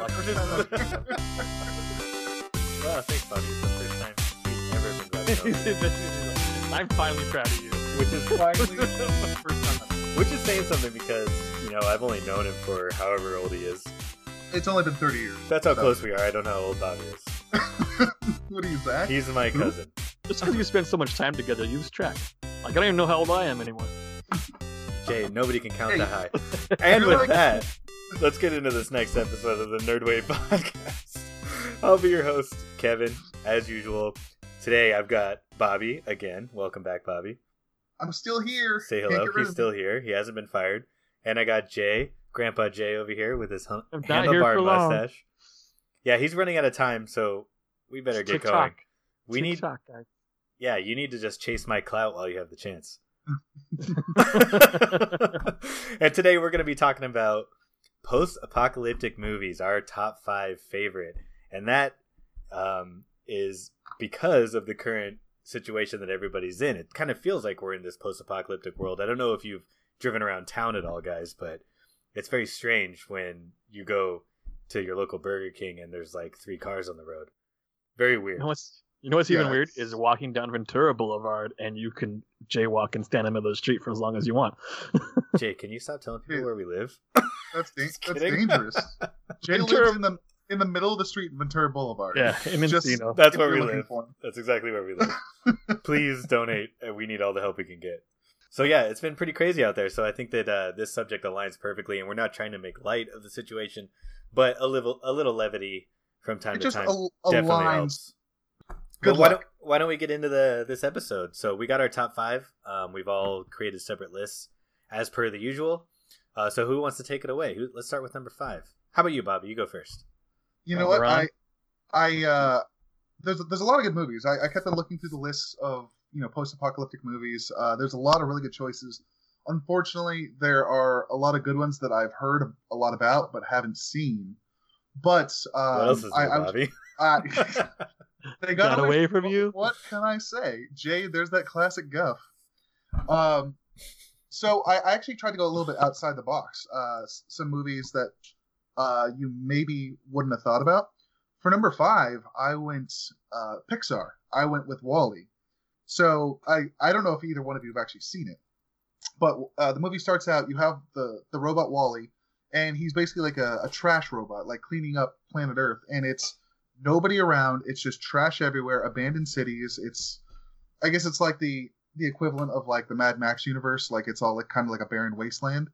luck. Well, thanks, Bobby. It's the first time he's ever been glad. I'm finally proud of you. Which is finally Which is saying something because, you know, I've only known him for however old he is. It's only been 30 years. That's how So- close we are. I don't know how old Bobby is. what are you, Zach? He's my cousin. Just because you spend so much time together, you lose track. Like I don't even know how old I am anymore. Jay, nobody can count Hey. that high. And with like- that, let's get into this next episode of the Nerdwave podcast. I'll be your host, Kevin, as usual. Today I've got Bobby again. Welcome back, Bobby. I'm still here. Say hello. He's of still here. He hasn't been fired. And I got Jay, Grandpa Jay, over here with his hun- I'm not here handlebar mustache. Yeah, he's running out of time, so we better get TikTok. going. We need, TikTok, guys. yeah, you need to just chase my clout while you have the chance. and today we're going to be talking about post-apocalyptic movies, our top five favorite, and that um, is because of the current situation that everybody's in. It kind of feels like we're in this post-apocalyptic world. I don't know if you've driven around town at all, guys, but it's very strange when you go to your local Burger King and there's like three cars on the road. Very weird. You know what's you know what's even Yeah, weird is walking down Ventura Boulevard and you can jaywalk and stand in the middle of the street for as long as you want. Jay, can you stop telling people where we live? That's, da- that's dangerous. Jay Ventura- lives in the in the middle of the street in Ventura Boulevard. Yeah, I mean, Just- you know, That's where we live. That's exactly where we live. Please donate. and We need all the help we can get. So yeah, it's been pretty crazy out there. So I think that uh, this subject aligns perfectly, and we're not trying to make light of the situation, but a little a little levity from time It to just time al- definitely aligns. helps. Good But why luck. don't why don't we get into the this episode? So we got our top five. Um, we've all created separate lists as per the usual. Uh, so who wants to take it away? Who, let's start with number five. How about you, Bobby? You go first. You know Uh, what? we're I. I uh there's there's a lot of good movies. I, I kept on looking through the list of you know post-apocalyptic movies. Uh, there's a lot of really good choices. Unfortunately, there are a lot of good ones that I've heard a lot about but haven't seen. But um, what else is I, there, I was- Bobby? I- they got, Got away from what- you? What can I say, Jay? There's that classic guff. Um, so I, I actually tried to go a little bit outside the box. Uh, some movies that uh, you maybe wouldn't have thought about. For number five, I went uh, Pixar. I went with WALL-E. So I I don't know if either one of you have actually seen it, but uh, the movie starts out. You have the the robot WALL-E, and he's basically like a, a trash robot, like cleaning up planet Earth, and it's nobody around. It's just trash everywhere, abandoned cities. It's I guess it's like the the equivalent of like the Mad Max universe. Like it's all like kind of like a barren wasteland,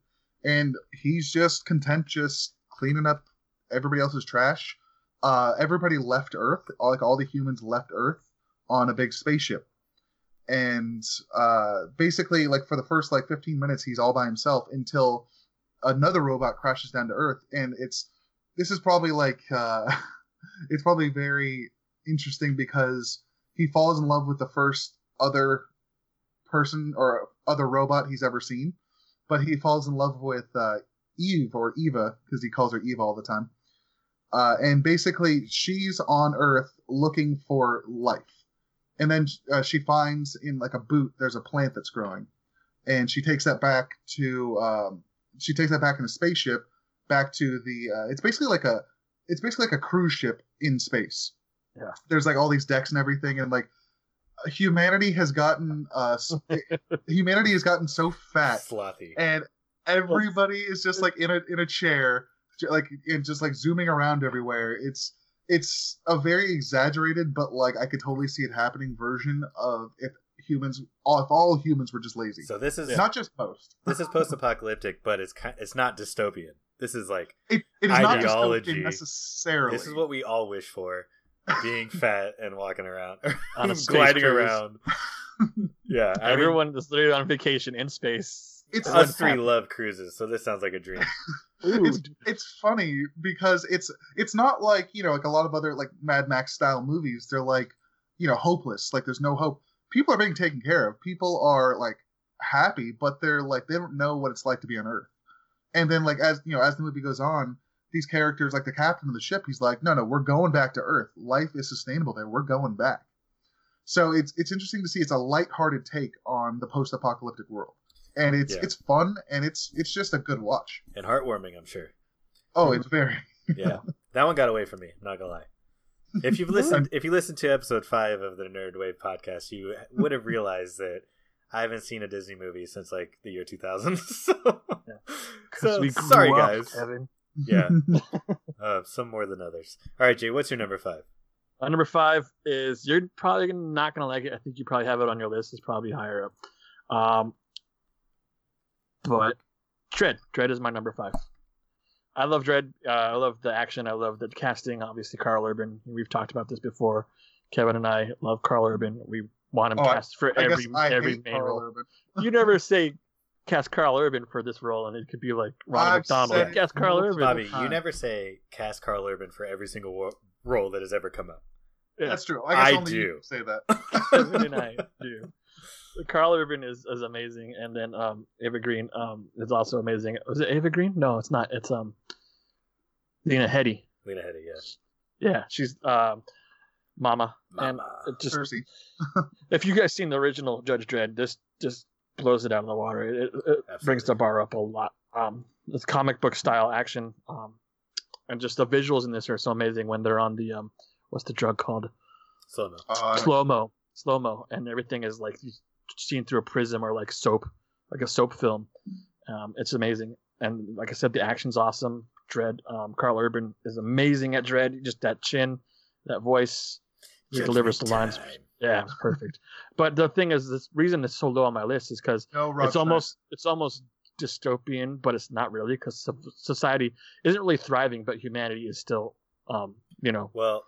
and he's just content just cleaning up everybody else's trash. Uh, everybody left Earth, like all the humans left Earth on a big spaceship, and uh, basically like for the first like 15 minutes he's all by himself until another robot crashes down to Earth, and it's this is probably like uh, it's probably very interesting because he falls in love with the first other person or other robot he's ever seen, but he falls in love with uh, Eve or Eva because he calls her Eva all the time. Uh, and basically, she's on Earth looking for life, and then uh, she finds in like a boot there's a plant that's growing, and she takes that back to um, she takes that back in a spaceship back to the uh, it's basically like a it's basically like a cruise ship in space. Yeah. There's like all these decks and everything, and like humanity has gotten uh humanity has gotten so fat Slothy. and everybody is just like in a in a chair like and just like zooming around everywhere it's it's a very exaggerated but like i could totally see it happening version of if humans all if all humans were just lazy So this is not just post this is post-apocalyptic, but it's ki- it's not dystopian. This is like it, it is not Ideology. dystopian necessarily this is what we all wish for: being fat and walking around, On a gliding cruise. around. Yeah, I mean, everyone is literally on vacation in space. It's- Everyone's us three happy. love cruises, so this sounds like a dream. It's it's funny because it's it's not like you know like a lot of other like Mad Max style movies. They're like you know hopeless, like there's no hope. People are being taken care of. People are like happy, but they're like they don't know what it's like to be on Earth. And then like as you know as the movie goes on, these characters like the captain of the ship, he's like, no, no, we're going back to Earth. Life is sustainable there. We're going back. So it's it's interesting to see. It's a light-hearted take on the post-apocalyptic world, and it's Yeah. it's fun and it's it's just a good watch. and heartwarming, I'm sure. Oh, it's very Yeah, That one got away from me. I'm not gonna lie. If you've listened, if you listened to episode five of the Nerd Wave podcast, you would have realized that I haven't seen a Disney movie since like the year 2000. so, 'Cause so we grew sorry, up, guys. Kevin. Yeah, uh, some more than others. All right, Jay, what's your number five? Uh, number five is you're probably not gonna like it. I think you probably have it on your list. It's probably higher up. Um, but Dredd, Dredd is my number five. I love Dredd. Uh, I love the action. I love the casting. Obviously, Karl Urban. We've talked about this before. Kevin and I love Karl Urban. We want him Oh, cast for I every I every main Karl role. Urban. You never say cast Karl Urban for this role, and it could be like Ronald I've McDonald. said cast Karl Urban. Bobby, you never say cast Karl Urban for every single wo- role that has ever come up. Yeah. That's true. I guess I only do. you say that. And I do. Karl Urban is, is amazing, and then um, Ava Green um, is also amazing. Was it Ava Green? No, it's not. It's um, Lena Headey. Lena Headey, yeah. Yeah, she's um, Mama. And Mama. it just Cersei. if you guys seen the original Judge Dredd, this just blows it out of the water. It, it, it brings the bar up a lot. Um, it's comic book style action, um, and just the visuals in this are so amazing when they're on the um, what's the drug called? Slow mo. Uh, slow mo, slow mo, and everything is like seen through a prism or like soap, like a soap film. Um, it's amazing, and like I said, the action's awesome. Dredd, um, Karl Urban is amazing at Dredd. Just that chin, that voice, he delivers the lines. time. Yeah, it's perfect. but the thing is, the reason it's so low on my list is because no, it's Schneider. almost it's almost dystopian, but it's not really because society isn't really thriving, but humanity is still, um, you know, Well,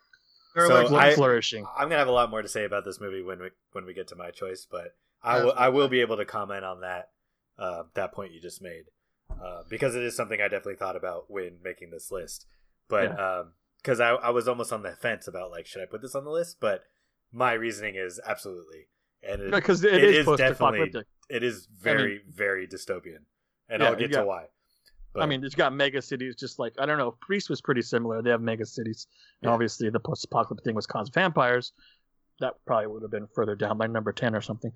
They're so like, I- flourishing. I'm gonna have a lot more to say about this movie when we when we get to my choice, but I will will I will be able to comment on that uh, that point you just made uh, because it is something I definitely thought about when making this list. But because I I was almost on the fence about like should I put this on the list, but my reasoning is absolutely and it, because it it is, is post-apocalyptic. it is very very dystopian, and Yeah, I'll get to why. But I mean, it's got mega cities, just like I don't know. Priest was pretty similar. They have mega cities, and Yeah. obviously the post-apocalyptic thing was caused vampires. That probably would have been further down by number ten or something.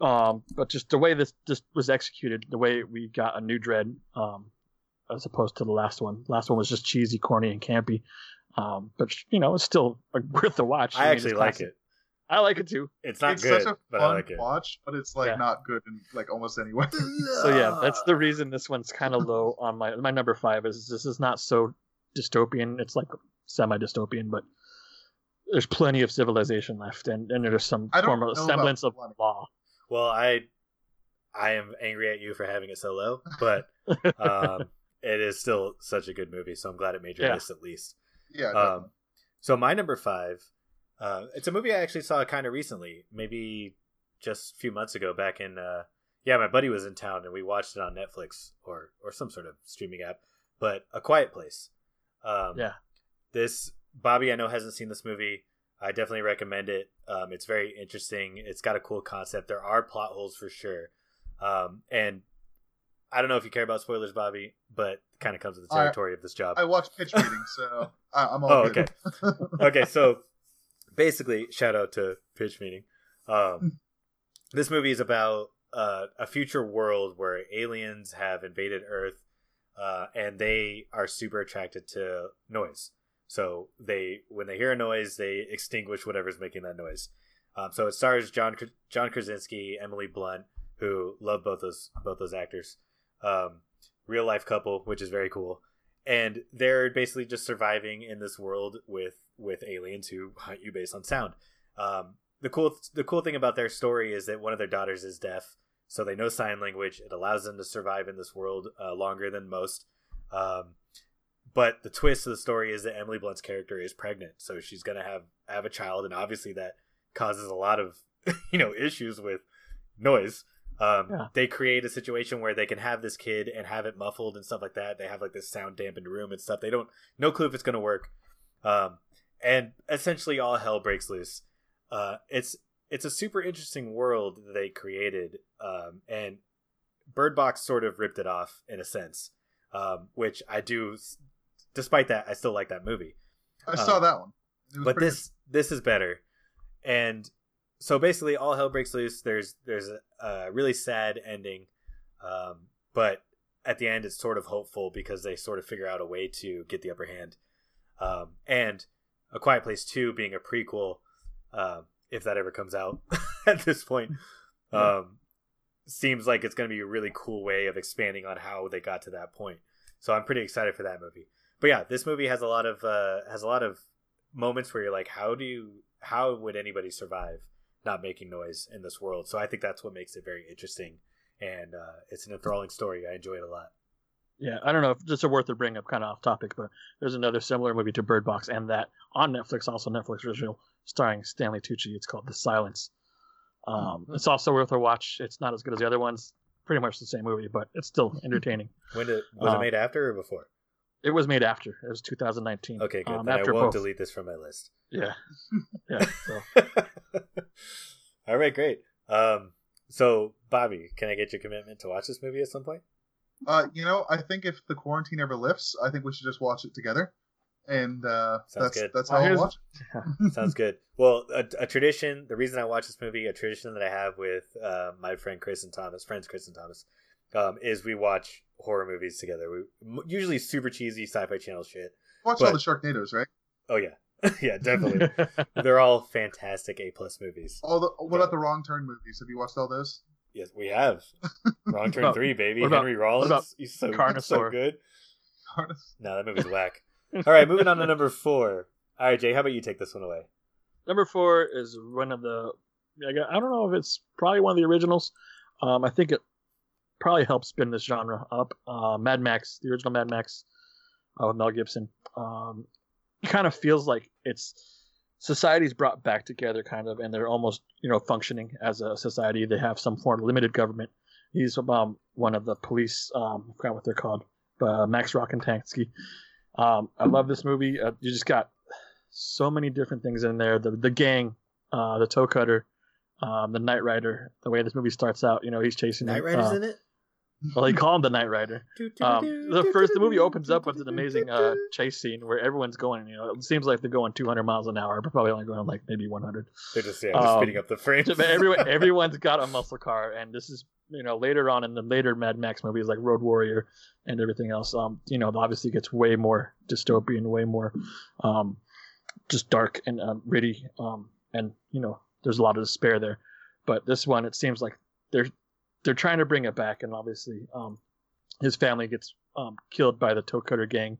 Um, but just the way this this was executed, the way we got a new Dredd, um, as opposed to the last one. Last one was just cheesy, corny, and campy. Um, but you know, it's still worth the watch. I mean, actually like it. I like it too. It's not good. it's good, such a but I fun like it. watch, but it's like Yeah. not good in like almost any way. So yeah, that's the reason this one's kind of low on my my number five. Is this is not so dystopian. It's like semi dystopian, but there's plenty of civilization left, and, and there's some form of semblance of law. Well, I I am angry at you for having it so low, but um, it is still such a good movie, so I'm glad it made your Yeah. list at least. Yeah, Um, so my number five, uh, it's a movie I actually saw kind of recently, maybe just a few months ago. Back in, uh, yeah, my buddy was in town and we watched it on Netflix or or some sort of streaming app. But A Quiet Place. Um, Yeah. This Bobby, I know hasn't seen this movie. I definitely recommend it. Um, it's very interesting. It's got a cool concept. There are plot holes for sure. Um, and I don't know if you care about spoilers, Bobby, but kind of comes with the I- territory of this job. I watch pitch meetings, so I, I'm all Oh, good. okay, so basically, shout out to Pitch Meeting. Um, this movie is about uh, a future world where aliens have invaded Earth, uh, and they are super attracted to noise. So they, when they hear a noise, they extinguish whatever's making that noise. Um, so it stars John John Krasinski, Emily Blunt, who love both those both those actors. Um, real life couple, which is very cool and they're basically just surviving in this world with with aliens who hunt you based on sound. Um, the cool the cool thing about their story is that one of their daughters is deaf, so they know sign language. It allows them to survive in this world uh, longer than most. Um, but the twist of the story is that Emily Blunt's character is pregnant, so she's gonna have have a child, and obviously that causes a lot of you know issues with noise. Um, Yeah. They create a situation where they can have this kid and have it muffled and stuff like that. They have like this sound dampened room and stuff. They don't no clue if it's gonna work. Um, and essentially all hell breaks loose. Uh, it's it's a super interesting world that they created, um, and Bird Box sort of ripped it off in a sense, um, which I do. Despite that, I still like that movie I saw Uh, that one. But pretty this this is better and so basically all hell breaks loose there's there's a, really sad ending um, but at the end it's sort of hopeful because they sort of figure out a way to get the upper hand um, and A Quiet Place Two being a prequel, um, if that ever comes out at this point, um, seems like it's going to be a really cool way of expanding on how they got to that point. So I'm pretty excited for that movie. But yeah, this movie has a lot of uh, has a lot of moments where you're like, how do you how would anybody survive not making noise in this world? So I think that's what makes it very interesting, and uh, it's an enthralling story. I enjoy it a lot. Yeah, I don't know if this is worth to bring up, kind of off topic, but there's another similar movie to Bird Box, and that on Netflix, also Netflix original, starring Stanley Tucci. It's called The Silence. Um, Mm-hmm. It's also worth a watch. It's not as good as the other ones. Pretty much the same movie, but it's still entertaining. When did was it Uh, made after or before? It was made after. It was 2019. Okay, good. Um, then I won't both. delete this from my list. Yeah, yeah. So All right, great. Um, so Bobby, can I get your commitment to watch this movie at some point? Uh, you know, I think if the quarantine ever lifts, I think we should just watch it together, and uh, Sounds that's good. that's Well, how I'll watch. it. Sounds good. Well, a, a tradition. The reason I watch this movie, a tradition that I have with uh, my friend Chris and Thomas, friends Chris and Thomas, um, is we watch horror movies together. We usually super cheesy sci-fi channel shit. Watch But- all the Sharknadoes, right? Oh yeah, yeah, definitely. They're all fantastic A plus movies. All the what about the Wrong Turn movies? Have you watched all those? Yes, we have. Wrong Turn about- Three, baby. about- Henry Rollins. about he's so so Carnosaur? good. No, that movie's whack. All right, moving on to number four. All right, Jay, how about you take this one away? Number four is one of the. I I don't know if it's probably one of the originals. Um, I think it probably helped spin this genre up. Uh, Mad Max, the original Mad Max, uh, with Mel Gibson. Um, it kind of feels like it's society's brought back together, kind of, and they're almost you know functioning as a society. They have some form of limited government. He's um, one of the police. Um, I forgot what they're called. Uh, Max Rockatansky. Um, I love this movie. Uh, you just got so many different things in there. The the gang, uh, the toe cutter, um, the Knight Rider. The way this movie starts out, you know, he's chasing. Night Rider's uh, in it. Well, they call him the Night Rider. Um, the first, the movie opens up with an amazing uh, chase scene where everyone's going. You know, it seems like they're going 200 miles an hour, but probably only going like maybe 100. They're just yeah, just um, speeding up the frame. But everyone, everyone's got a muscle car, and this is you know later on in the later Mad Max movies like Road Warrior and everything else. Um, you know, obviously gets way more dystopian, way more, um, just dark and um, gritty. Um, and you know, there's a lot of despair there. But this one, it seems like they're they're trying to bring it back, and obviously, um, his family gets um, killed by the toe cutter gang.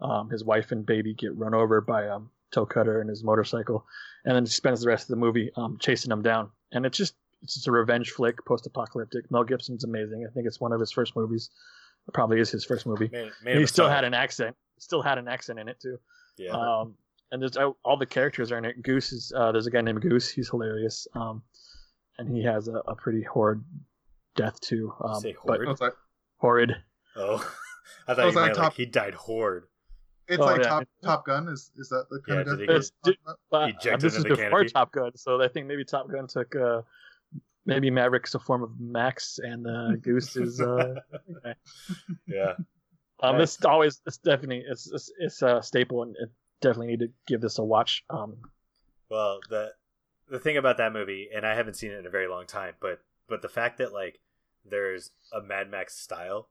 Um, his wife and baby get run over by um, toe cutter and his motorcycle, and then he spends the rest of the movie um, chasing them down. And it's just it's just a revenge flick, post-apocalyptic. Mel Gibson's amazing. I think it's one of his first movies. It probably is his first movie. Man, man he still had an accent. Still had an accent in it too. yeah. Um, and there's all all the characters are in it. Goose is uh, there's a guy named Goose. He's hilarious. Um, and he has a, a pretty horrid death too. Um, say but horrid? It's like horrid. oh, I Oh, thought is you that meant like top- he died horde. it's Oh, like yeah. Top Top Gun. Is is that the kind Yeah, of did death he It's, we're talking about? uh, Ejected this is the before canopy? Top Gun, so I think maybe Top Gun took uh, maybe Maverick's a form of Max, and uh, Goose is. Uh, Yeah. um, Nice. This always it's definitely it's it's, it's a staple, and it definitely need to give this a watch. Um, Well, the the thing about that movie, and I haven't seen it in a very long time, but but the fact that like there's a Mad Max style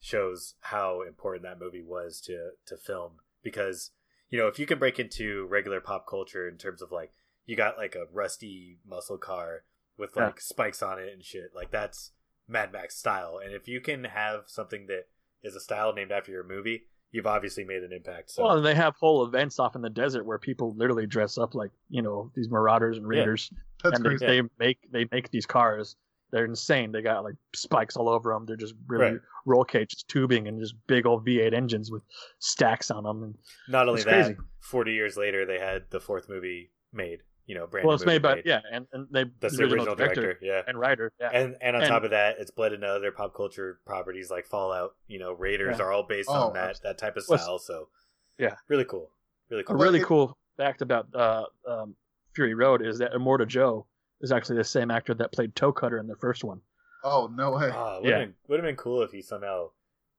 shows how important that movie was to to film because you know if you can break into regular pop culture in terms of like you got like a rusty muscle car with Yeah. like spikes on it and shit like that's Mad Max style and if you can have something that is a style named after your movie you've obviously made an impact so Well, and they have whole events off in the desert where people literally dress up like you know these marauders and Yeah. raiders, That's and they, crazy. they make they make these cars. They're insane. They got like spikes all over them. They're just really Right. roll cages, tubing, and just big old V8 engines with stacks on them. And Not only that, crazy. forty years later, they had the fourth movie made. You know, brand well, new it's movie made by yeah, and, and they That's the original director, yeah. and writer. Yeah, And and on And- top of that, it's bled into other pop culture properties like Fallout. You know, Raiders Yeah. are all based Oh, on that that type of Well, style. So yeah. really cool, really cool. Well, really cool fact about uh, um, Fury Road is that Immortan Joe is actually the same actor that played Toe Cutter in the first one. Oh no way. Oh, would Yeah. have been, would have been cool if he somehow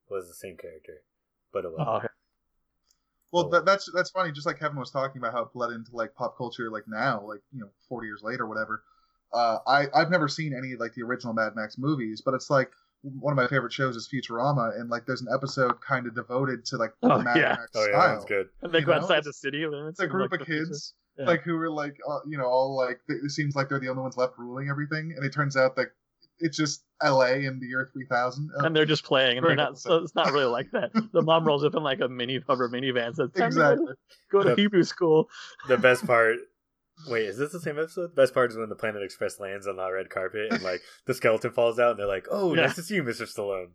was the same character. But it wasn't. Uh, Well, Oh. that, that's that's funny. Just like Kevin was talking about how it bled into like pop culture, like now, like you know, forty years later, whatever. Uh, I I've never seen any like the original Mad Max movies, but it's like one of my favorite shows is Futurama, and like there's an episode kind of devoted to like Oh, Mad yeah. Max Oh yeah, style. that's good. And they go know, outside the city limits. It's a group like, of the future. kids Yeah. like who were like uh, you know all like it seems like they're the only ones left ruling everything, and it turns out that it's just L.A. in the year 3000. Uh, and they're just playing, and they're not. So it's not really like that. The mom rolls up in like a mini hover minivan. Says, "Time to go to- exactly. Go to Hebrew school." The best part. Wait, is this the same episode? The best part is when the Planet Express lands on the red carpet and like the skeleton falls out and they're like, "Oh, Yeah. nice to see you, Mr. Stallone."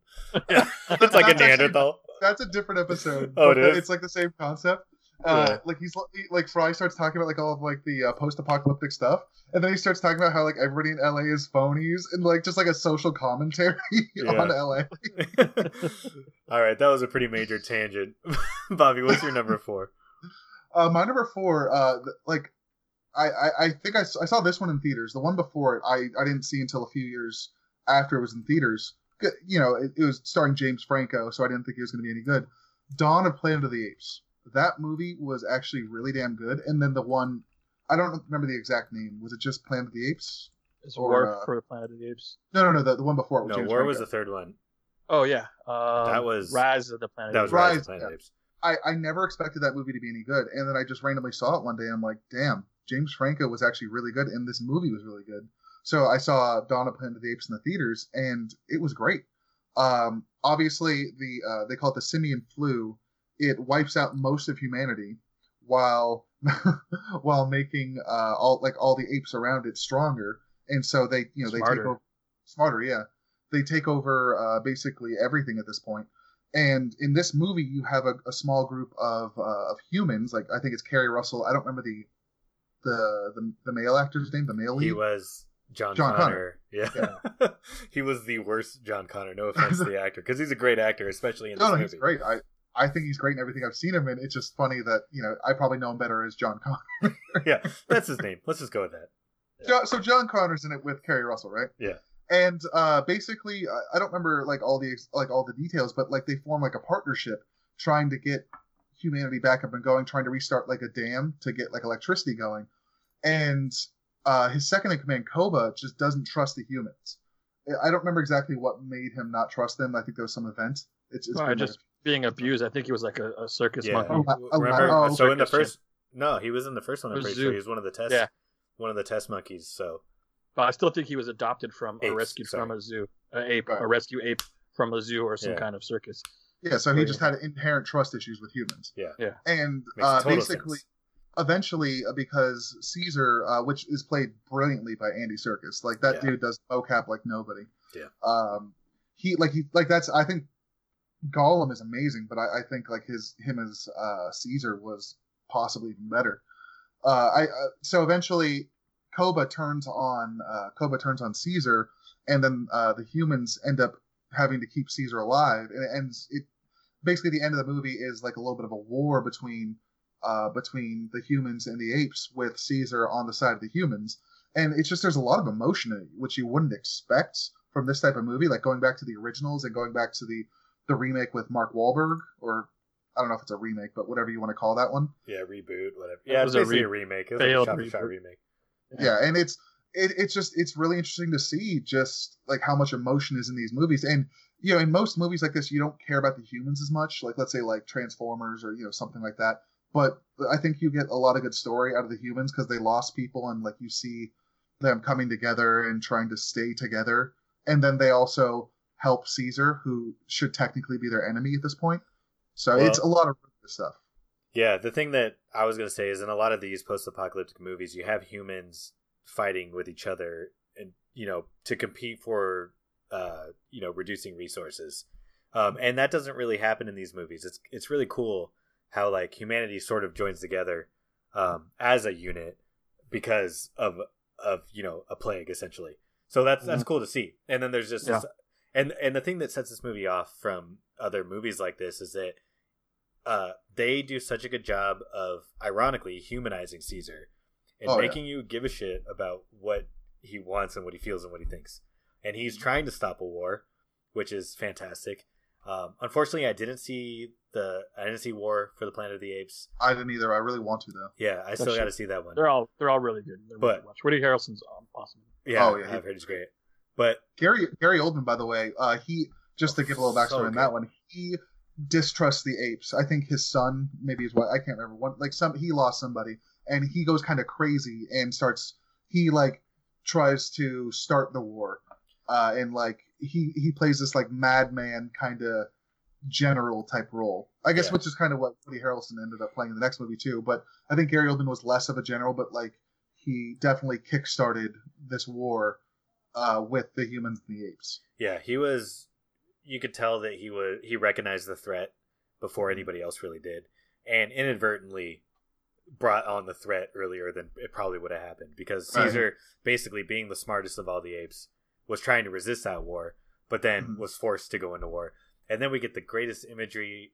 Yeah. it's like a That's actually- That's a different episode. Oh, it but is? It's like the same concept. Uh, Yeah. Like he's he- like Fry starts talking about like all of like the uh, post-apocalyptic stuff, and then he starts talking about how like everybody in LA is phonies and like just like a social commentary Yeah. on LA. All right, that was a pretty major tangent. Bobby, what's your number four? Uh, my number four, uh, like, I, I, I think I, I saw this one in theaters. The one before it, I, I didn't see until a few years after it was in theaters. You know, it, it was starring James Franco, so I didn't think it was going to be any good. Dawn of Planet of the Apes. That movie was actually really damn good. And then the one, I don't remember the exact name. Was it just Planet of the Apes? It's Or, War uh, for Planet of the Apes. No, no, no. The, the one before it was No, James War was the third one. Oh yeah, um, That was- Rise of the Planet. That of was the Rise, Rise, of the Planet of yeah. Apes. I, I never expected that movie to be any good. And then I just randomly saw it one day. And I'm like, damn, James Franco was actually really good. And this movie was really good. So I saw Dawn of Planet of the Apes in the theaters and it was great. Um, obviously, the uh, they call it the simian flu. It wipes out most of humanity while while making uh, all like all the apes around it stronger. And so they you know they take over smarter. Yeah, they take over uh, basically everything at this point. And in this movie, you have a, a small group of uh, of humans. Like I think it's Keri Russell. I don't remember the the the, the male actor's name. The male lead. He was John, John Connor. Yeah. he was the worst John Connor. No offense to the actor, because he's a great actor, especially in this no, no, movie. he's great. I I think he's great in everything I've seen him in. It's just funny that you know I probably know him better as John Connor. yeah, that's his name. Let's just go with that. Jo- so John Connor's in it with Keri Russell, right? Yeah. And uh, basically, I- I don't remember like all the like all the details, but like they form like a partnership trying to get humanity back up and going, trying to restart like a dam to get like electricity going. And uh, his second in command, Koba, just doesn't trust the humans. I don't remember exactly what made him not trust them. I think there was some event. It's, it's Well, been, just being abused. I think he was like a, a circus Yeah. monkey. Oh, oh, Remember? oh, so in the circus first, no, he was in the first one. I'm pretty zoo. sure he was one of the test. Yeah. One of the test monkeys. So But I still think he was adopted from or Apes, rescued from sorry. a zoo, an ape, Right. a rescue ape from a zoo or some Yeah. kind of circus. Yeah, so he just had inherent trust issues with humans. Yeah. Yeah. And uh, basically, sense. eventually, uh, because Caesar, uh, which is played brilliantly by Andy Serkis, like that Yeah. dude does mocap like nobody. Yeah. Um, he like he like that's I think Gollum is amazing, but I, I think like his him as uh, Caesar was possibly even better. Uh, I uh, so eventually Koba turns on uh, Koba turns on Caesar, and then uh, the humans end up having to keep Caesar alive, and it ends it basically the end of the movie is like a little bit of a war between uh, between the humans and the apes, with Caesar on the side of the humans, and it's just there's a lot of emotion in it, which you wouldn't expect from this type of movie, like going back to the originals and going back to the the remake with Mark Wahlberg, or I don't know if it's a remake, but whatever you want to call that one. yeah, reboot, whatever. Yeah, it's was a re- a remake. It was like a failed shot for shot reboot. remake. yeah and it's it, it's just it's really interesting to see just like how much emotion is in these movies and you know in most movies like this you don't care about the humans as much like let's say like transformers or you know something like that but i think you get a lot of good story out of the humans because they lost people and like you see them coming together and trying to stay together and then they also help caesar who should technically be their enemy at this point so Well- it's a lot of stuff Yeah, the thing that I was going to say is in a lot of these post-apocalyptic movies, you have humans fighting with each other, and you know, to compete for, uh, you know, reducing resources, um, and that doesn't really happen in these movies. It's it's really cool how like humanity sort of joins together um, as a unit because of of you know a plague essentially. So that's that's cool to see. And then there's just Yeah. this, and and the thing that sets this movie off from other movies like this is that uh, they do such a good job of ironically humanizing Caesar and Oh, yeah. making you give a shit about what he wants and what he feels and what he thinks. And he's trying to stop a war, which is fantastic. Um, unfortunately, I didn't see the I didn't see War for the Planet of the Apes. i didn't either i really want to though Yeah, I still got to see that one. They're all they're all really good. They're But- really watch. Woody Harrelson's um, awesome. Yeah, Oh, yeah. I've heard it's great. But Gary Gary Oldman, by the way, uh, he just to give a little backstory So on that one, he distrusts the apes. I think his son, maybe his wife, I can't remember. One like some he lost somebody, and he goes kind of crazy and starts. He like tries to start the war, uh, and like he he plays this like madman kind of general type role. I guess Yeah. which is kind of what Woody Harrelson ended up playing in the next movie too. But I think Gary Oldman was less of a general, but like he definitely kickstarted this war uh, with the humans and the apes. yeah, he was. You could tell that he was he recognized the threat before Mm-hmm. anybody else really did, and inadvertently brought on the threat earlier than it probably would have happened because Right. Caesar, basically being the smartest of all the apes, was trying to resist that war, but then Mhm. was forced to go into war. And then we get the greatest imagery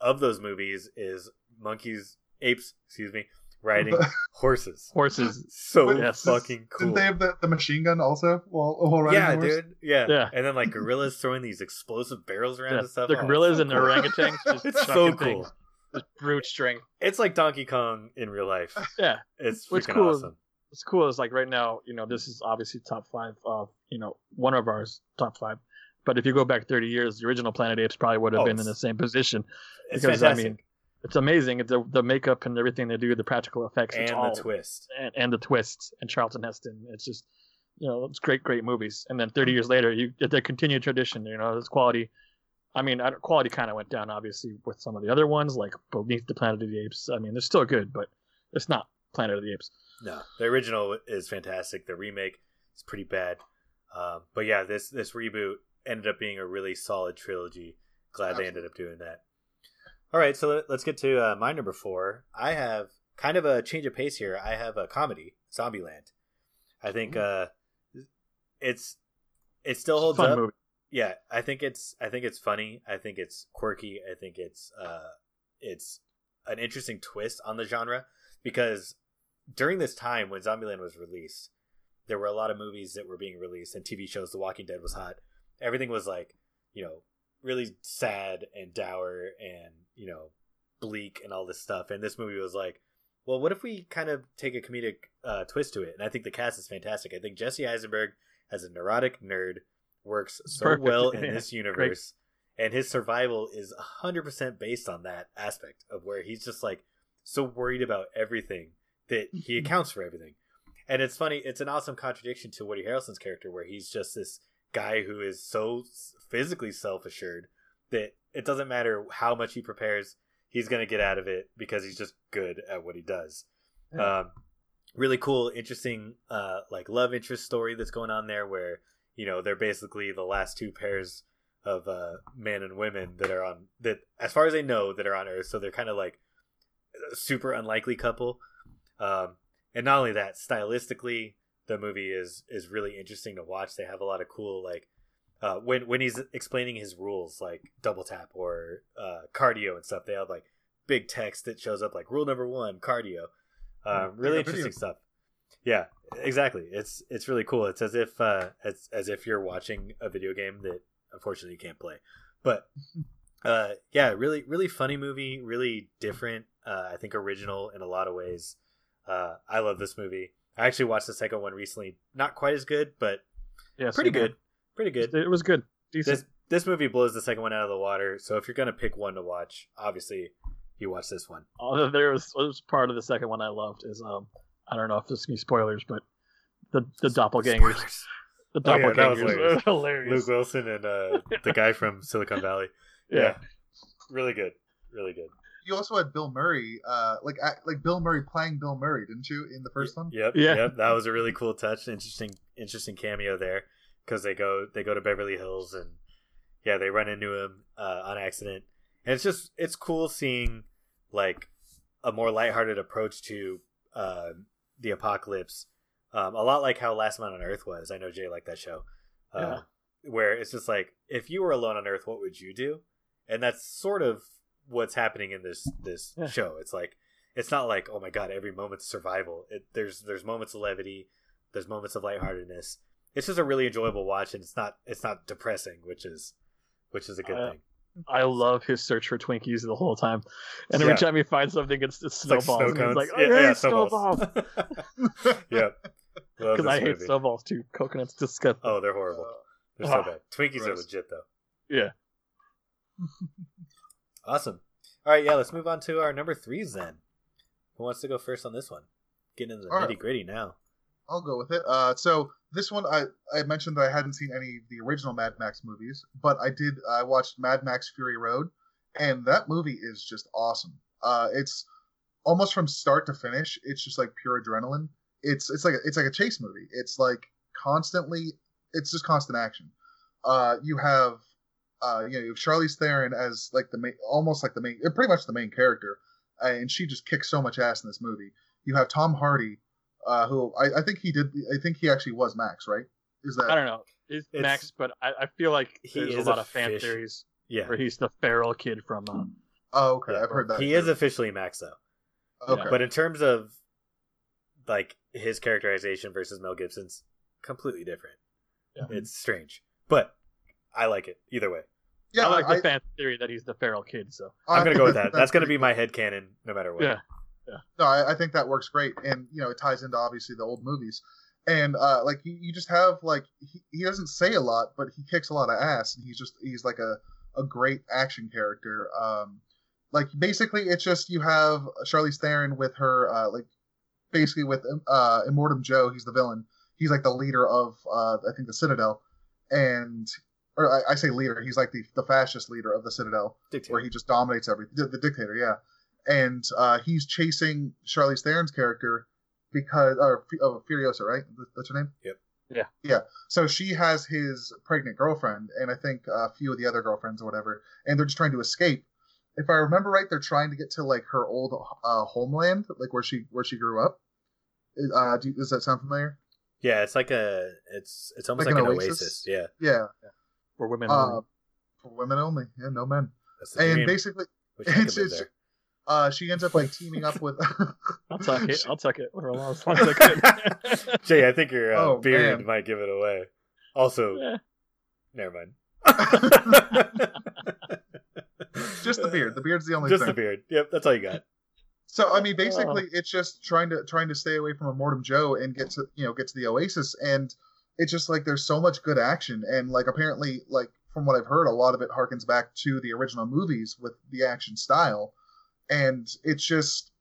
of those movies is monkeys, apes, excuse me, riding horses. Horses. So But Yes. fucking cool. Didn't they have the, the machine gun also while, while riding yeah, dude. Yeah. Yeah. And then like gorillas throwing these explosive barrels around Yeah, and stuff. the Oh, gorillas it's so and the cool. orangutans just it's so cool. things. Just brute strength. It's like Donkey Kong in real life. Yeah. It's What's freaking cool- awesome. What's cool is like right now, you know, this is obviously top five of, you know, one of ours top five. But if you go back 30 years, the original Planet Apes probably would have Oh, been in the same position. It's because, fantastic. I mean, it's amazing. It's the, the makeup and everything they do, the practical effects, and all, the twist. and, and the twists and Charlton Heston. It's just, you know, it's great, great movies. And then Mm-hmm. 30 years later, you get the continued tradition. You know, this quality. I mean, quality kind of went down obviously with some of the other ones, like Beneath the Planet of the Apes. I mean, they're still good, but it's not Planet of the Apes. No, the original is fantastic. The remake is pretty bad. Um, but yeah, this this reboot ended up being a really solid trilogy. Glad they ended up doing that. All right, so let- let's get to uh, my number four. I have kind of a change of pace here. I have a comedy, Zombieland. I think uh, it's it still holds up. movie. Yeah, I think it's I think it's funny. I think it's quirky. I think it's uh, it's an interesting twist on the genre because during this time when Zombieland was released, there were a lot of movies that were being released and TV shows. The Walking Dead was hot. Everything was like, you know, really sad and dour and you know, bleak and all this stuff. And this movie was like, well, what if we kind of take a comedic uh, twist to it? And I think the cast is fantastic. I think Jesse Eisenberg as a neurotic nerd works so Perfect. well in Yeah, this universe. And his survival is 100% based on that aspect of where he's just like so worried about everything that he accounts for everything. And it's funny, it's an awesome contradiction to Woody Harrelson's character where he's just this guy who is so physically self assured that it doesn't matter how much he prepares, he's going to get out of it because he's just good at what he does. Yeah. Um, really cool, interesting, uh, like love interest story that's going on there where, you know, they're basically the last two pairs of uh, men and women that are on that, as far as they know, that are on Earth. So they're kind of like a super unlikely couple. Um, and not only that, stylistically, the movie is is really interesting to watch. They have a lot of cool like uh, when when he's explaining his rules, like double tap or uh, cardio and stuff. They have like big text that shows up like rule number one, cardio. Uh, really Like video interesting stuff. Yeah, exactly. It's it's really cool. It's as if uh, as as if you're watching a video game that unfortunately you can't play. But uh, yeah, really really funny movie. Really different. Uh, I think original in a lot of ways. Uh, I love this movie. I actually watched the second one recently. Not quite as good, but Yeah, pretty good. Good. Pretty good. It was good. Decent. This this movie blows the second one out of the water. So if you're gonna pick one to watch, obviously you watch this one. Uh, there was, there was part of the second one I loved is um I don't know if this is gonna be spoilers, but the the doppelgangers. Spoilers. The Oh, yeah, that was doppelgangers hilarious. hilarious. Luke Wilson and uh, the guy from Silicon Valley. yeah. really good, really good. You also had Bill Murray, uh, like like Bill Murray playing Bill Murray, didn't you, in the first one? Yep, Yeah. yep. That was a really cool touch. Interesting, interesting cameo there because they go they go to Beverly Hills and yeah, they run into him uh, on accident. And it's just it's cool seeing like a more lighthearted approach to uh, the apocalypse. Um, a lot like how Last Man on Earth was. I know Jay liked that show. Uh, Where it's just like if you were alone on Earth, what would you do? And that's sort of what's happening in this this Yeah. show. It's like it's not like oh my god, every moment's survival. It, there's there's moments of levity, there's moments of lightheartedness. It's just a really enjoyable watch, and it's not it's not depressing, which is which is a good Uh, thing. I love his search for Twinkies the whole time, and every Yeah. time he finds something, it's, it's It's like snowballs. snow he's like, oh, yeah, yeah, yeah, snowballs. snowballs. yeah, Because this I hate snowballs too. Coconut's disgusting. Oh, they're horrible. Uh, They're so ah, bad. Twinkies are legit though. Yeah. Awesome. All right, yeah, let's move on to our number threes then. Who wants to go first on this one? Getting into the nitty gritty now. I'll go with it. Uh, so this one, I, I mentioned that I hadn't seen any of the original Mad Max movies, but I did. I watched Mad Max Fury Road, and that movie is just awesome. Uh, it's almost from start to finish. It's just like pure adrenaline. It's it's like a, it's like a chase movie. It's like constantly. It's just constant action. Uh, you have uh, you know, you have Charlize Theron as like the main, almost like the main, pretty much the main character, and she just kicks so much ass in this movie. You have Tom Hardy, uh, who I, I think he did. I think he actually was Max, right? Is that I don't know. It's, It's- Max, but I, I feel like He there's a is a lot of fan fish. theories Yeah. where he's the feral kid from. Uh, Oh, okay. Yeah. I've heard that. He too. is officially Max though. okay. But in terms of like his characterization versus Mel Gibson's, completely different. Yeah. It's strange. But I like it either way. yeah, I like the I, fan theory that he's the feral kid. So I'm gonna go with that. That's gonna pretty be my head canon no matter what. yeah, No, I, I think that works great, and you know it ties into obviously the old movies, and uh, like you, you just have like he, he doesn't say a lot, but he kicks a lot of ass, and he's just he's like a a great action character. Um, like basically it's just you have Charlize Theron with her uh, like basically with uh, Immortan Joe, he's the villain. He's like the leader of uh, I think the Citadel, and or I, I say leader, he's like the the fascist leader of the Citadel Dictator. where he just dominates everything. The, the dictator, yeah. And uh, he's chasing Charlize Theron's character because, or oh, Furiosa, right? That's her name. Yep. Yeah. Yeah. So she has his pregnant girlfriend, and I think a few of the other girlfriends or whatever, and they're just trying to escape. If I remember right, they're trying to get to like her old uh, homeland, like where she where she grew up. Uh, do, does that sound familiar? Yeah, it's like a it's it's almost Like like, an an oasis? oasis. Yeah. Yeah. for women. Uh, only. for women only. Yeah, no men. That's the And dream. basically, Wish I could it's- it's- there. Uh, she ends up like teaming up with. I'll tuck it. I'll tuck it for as long as long as I. Jay, I think your uh, Oh, beard man. might give it away. Also, Yeah. never mind. just the beard. The beard's the only Just thing. the beard. Yep, that's all you got. So I mean, basically, Oh. it's just trying to trying to stay away from Immortan Joe and get to you know get to the Oasis, and it's just like there's so much good action, and like apparently, like from what I've heard, a lot of it harkens back to the original movies with the action style, and it's just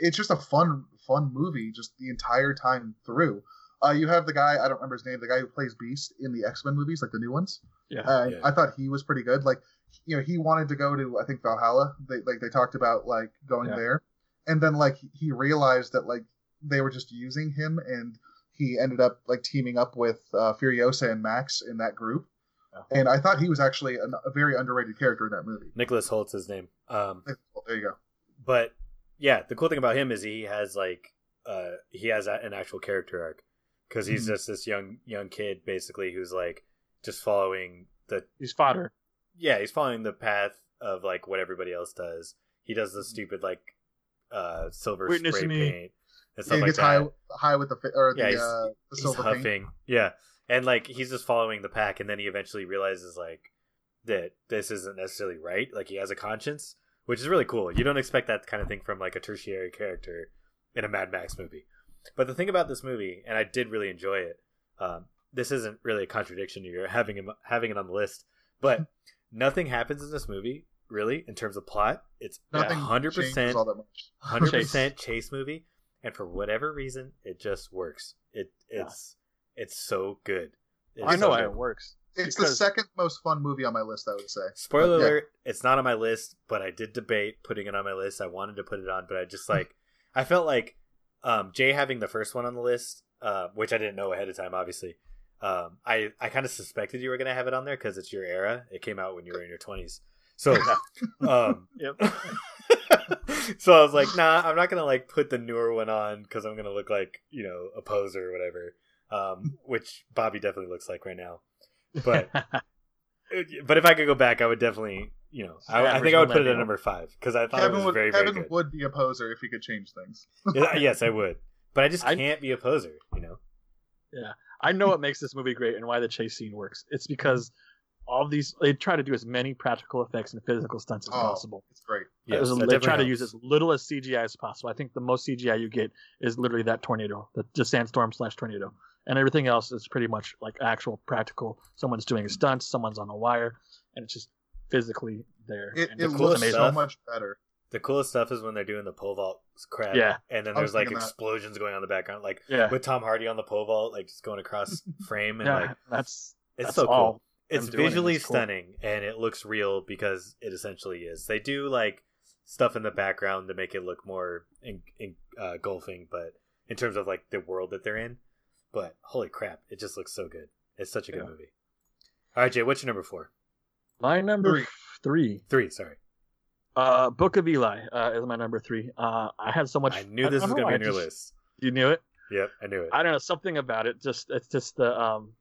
it's just a fun fun movie just the entire time through. Uh, you have the guy I don't remember his name, the guy who plays Beast in the X Men movies, like the new ones. yeah. Uh, Yeah. I thought he was pretty good. Like, you know, he wanted to go to I think Valhalla. They like they talked about like going Yeah. there, and then like he realized that like they were just using him, and he ended up like teaming up with uh, Furiosa and Max in that group. Yeah. And I thought he was actually an, a very underrated character in that movie. Nicholas Hoult's his name. Um, Well, there you go. but yeah, the cool thing about him is he has like uh he has a- an actual character arc because he's Mhm. just this young young kid basically who's like just following the He's fodder. yeah he's following the path of like what everybody else does. He does the stupid like uh silver Witness spray me. paint and Yeah, stuff he like gets that. high high with the fi- or the he's- uh, the he's silver huffing. paint. Yeah, and like he's just following the pack, and then he eventually realizes like that this isn't necessarily right. Like he has a conscience, which is really cool. You don't expect that kind of thing from like a tertiary character in a Mad Max movie. But the thing about this movie, and I did really enjoy it. Um, this isn't really a contradiction to your having him having it on the list, but nothing happens in this movie really in terms of plot. It's Nothing hundred changes percent all that much. hundred percent chase movie, and for whatever reason, it just works. It Yeah. it's it's so good. It's I know so why good. it works. It's the second most fun movie on my list. I would say. Spoiler Yeah. alert: It's not on my list, but I did debate putting it on my list. I wanted to put it on, but I just like I felt like um, Jay having the first one on the list, uh, which I didn't know ahead of time, obviously. Um, I I kind of suspected you were gonna have it on there because it's your era. It came out when you were in your twenties, so um, Yep. so I was like, nah, I'm not gonna like put the newer one on because I'm gonna look like you know a poser or whatever. Um, which Bobby definitely looks like right now. But but if I could go back, I would definitely you know I, I think I would put it at number five because I thought it was would very very Kevin good. would be a poser if he could change things. Yes, I would, but I just can't be a poser. You know, Yeah, I know what makes this movie great and why the chase scene works. It's because all these they try to do as many practical effects and physical stunts as Oh, possible. It's great. Yeah, As- they definitely try to use as little as CGI as possible. I think the most CGI you get is literally that tornado, the, the sandstorm slash tornado, and everything else is pretty much like actual practical. Someone's doing a stunt, someone's on a wire, and it's just physically there. It, and it it's looks amazing. so much better. The coolest stuff is when they're doing the pole vault crap. Yeah. And then there's like thinking that. explosions going on in the background, like Yeah, with Tom Hardy on the pole vault, like just going across frame and yeah, like that's it's that's so cool. It's them doing it. visually It's cool. stunning and it looks real because it essentially is. They do like stuff in the background to make it look more en- en- uh, engulfing, but in terms of like the world that they're in. But holy crap, it just looks so good. It's such a good Yeah. movie. All right, Jay, what's your number four? My number Three. three, Three, sorry. uh, Book of Eli uh, is my number three. Uh, I had so much. I knew this don't was going to be I on your just- list. You knew it. Yep, I knew it. I don't know something about it. Just it's just the um,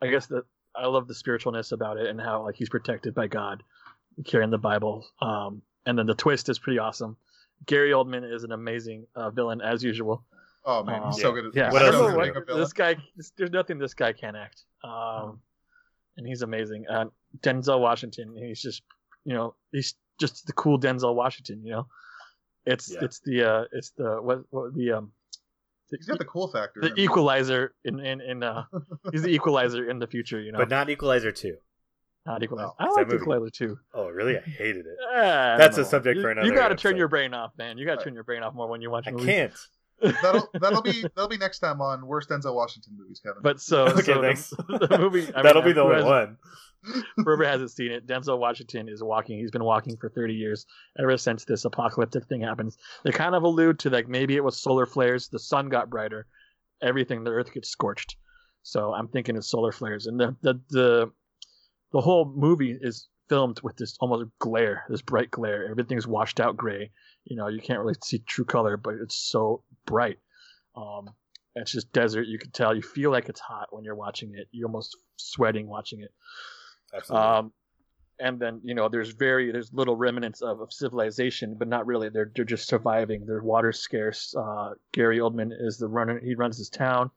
I guess that I love the spiritualness about it and how like he's protected by God, carrying the Bible. Um, and then the twist is pretty awesome. Gary Oldman is an amazing uh, villain as usual. Oh man, he's Um, so good. At, Yeah, What I else don't is know he good what this guy. This, there's nothing this guy can't act. Um, and he's amazing. Uh, Denzel Washington. He's just you know he's just the cool Denzel Washington. You know, it's Yeah. it's the uh it's the what what the um He's got the cool factor. the equalizer in in in uh he's the equalizer in the future you know But not Equalizer 2. not equalizer No. i That like equalizer too Oh, really? I hated it. I don't That's a subject you, for you another gotta turn your brain off man you gotta turn your brain off more when you watch I movies can't. That'll that'll be that'll be next time on worst Denzel Washington movies, Kevin. but so, Okay, so thanks. the, the movie I That'll mean, be uh, the only one. whoever hasn't seen it denzel washington is walking he's been walking for 30 years ever since this apocalyptic thing happens they kind of allude to like maybe it was solar flares the sun got brighter everything the earth gets scorched so i'm thinking it's solar flares and the the the, the whole movie is filmed with this almost glare this bright glare everything's washed out gray you know you can't really see true color but it's so bright um it's just desert you can tell you feel like it's hot when you're watching it you're almost sweating watching it Absolutely. um, and then you know there's very there's little remnants of, of civilization, but not really. They're they're just surviving. Their water's scarce. Uh, Gary Oldman is the runner. He runs his town.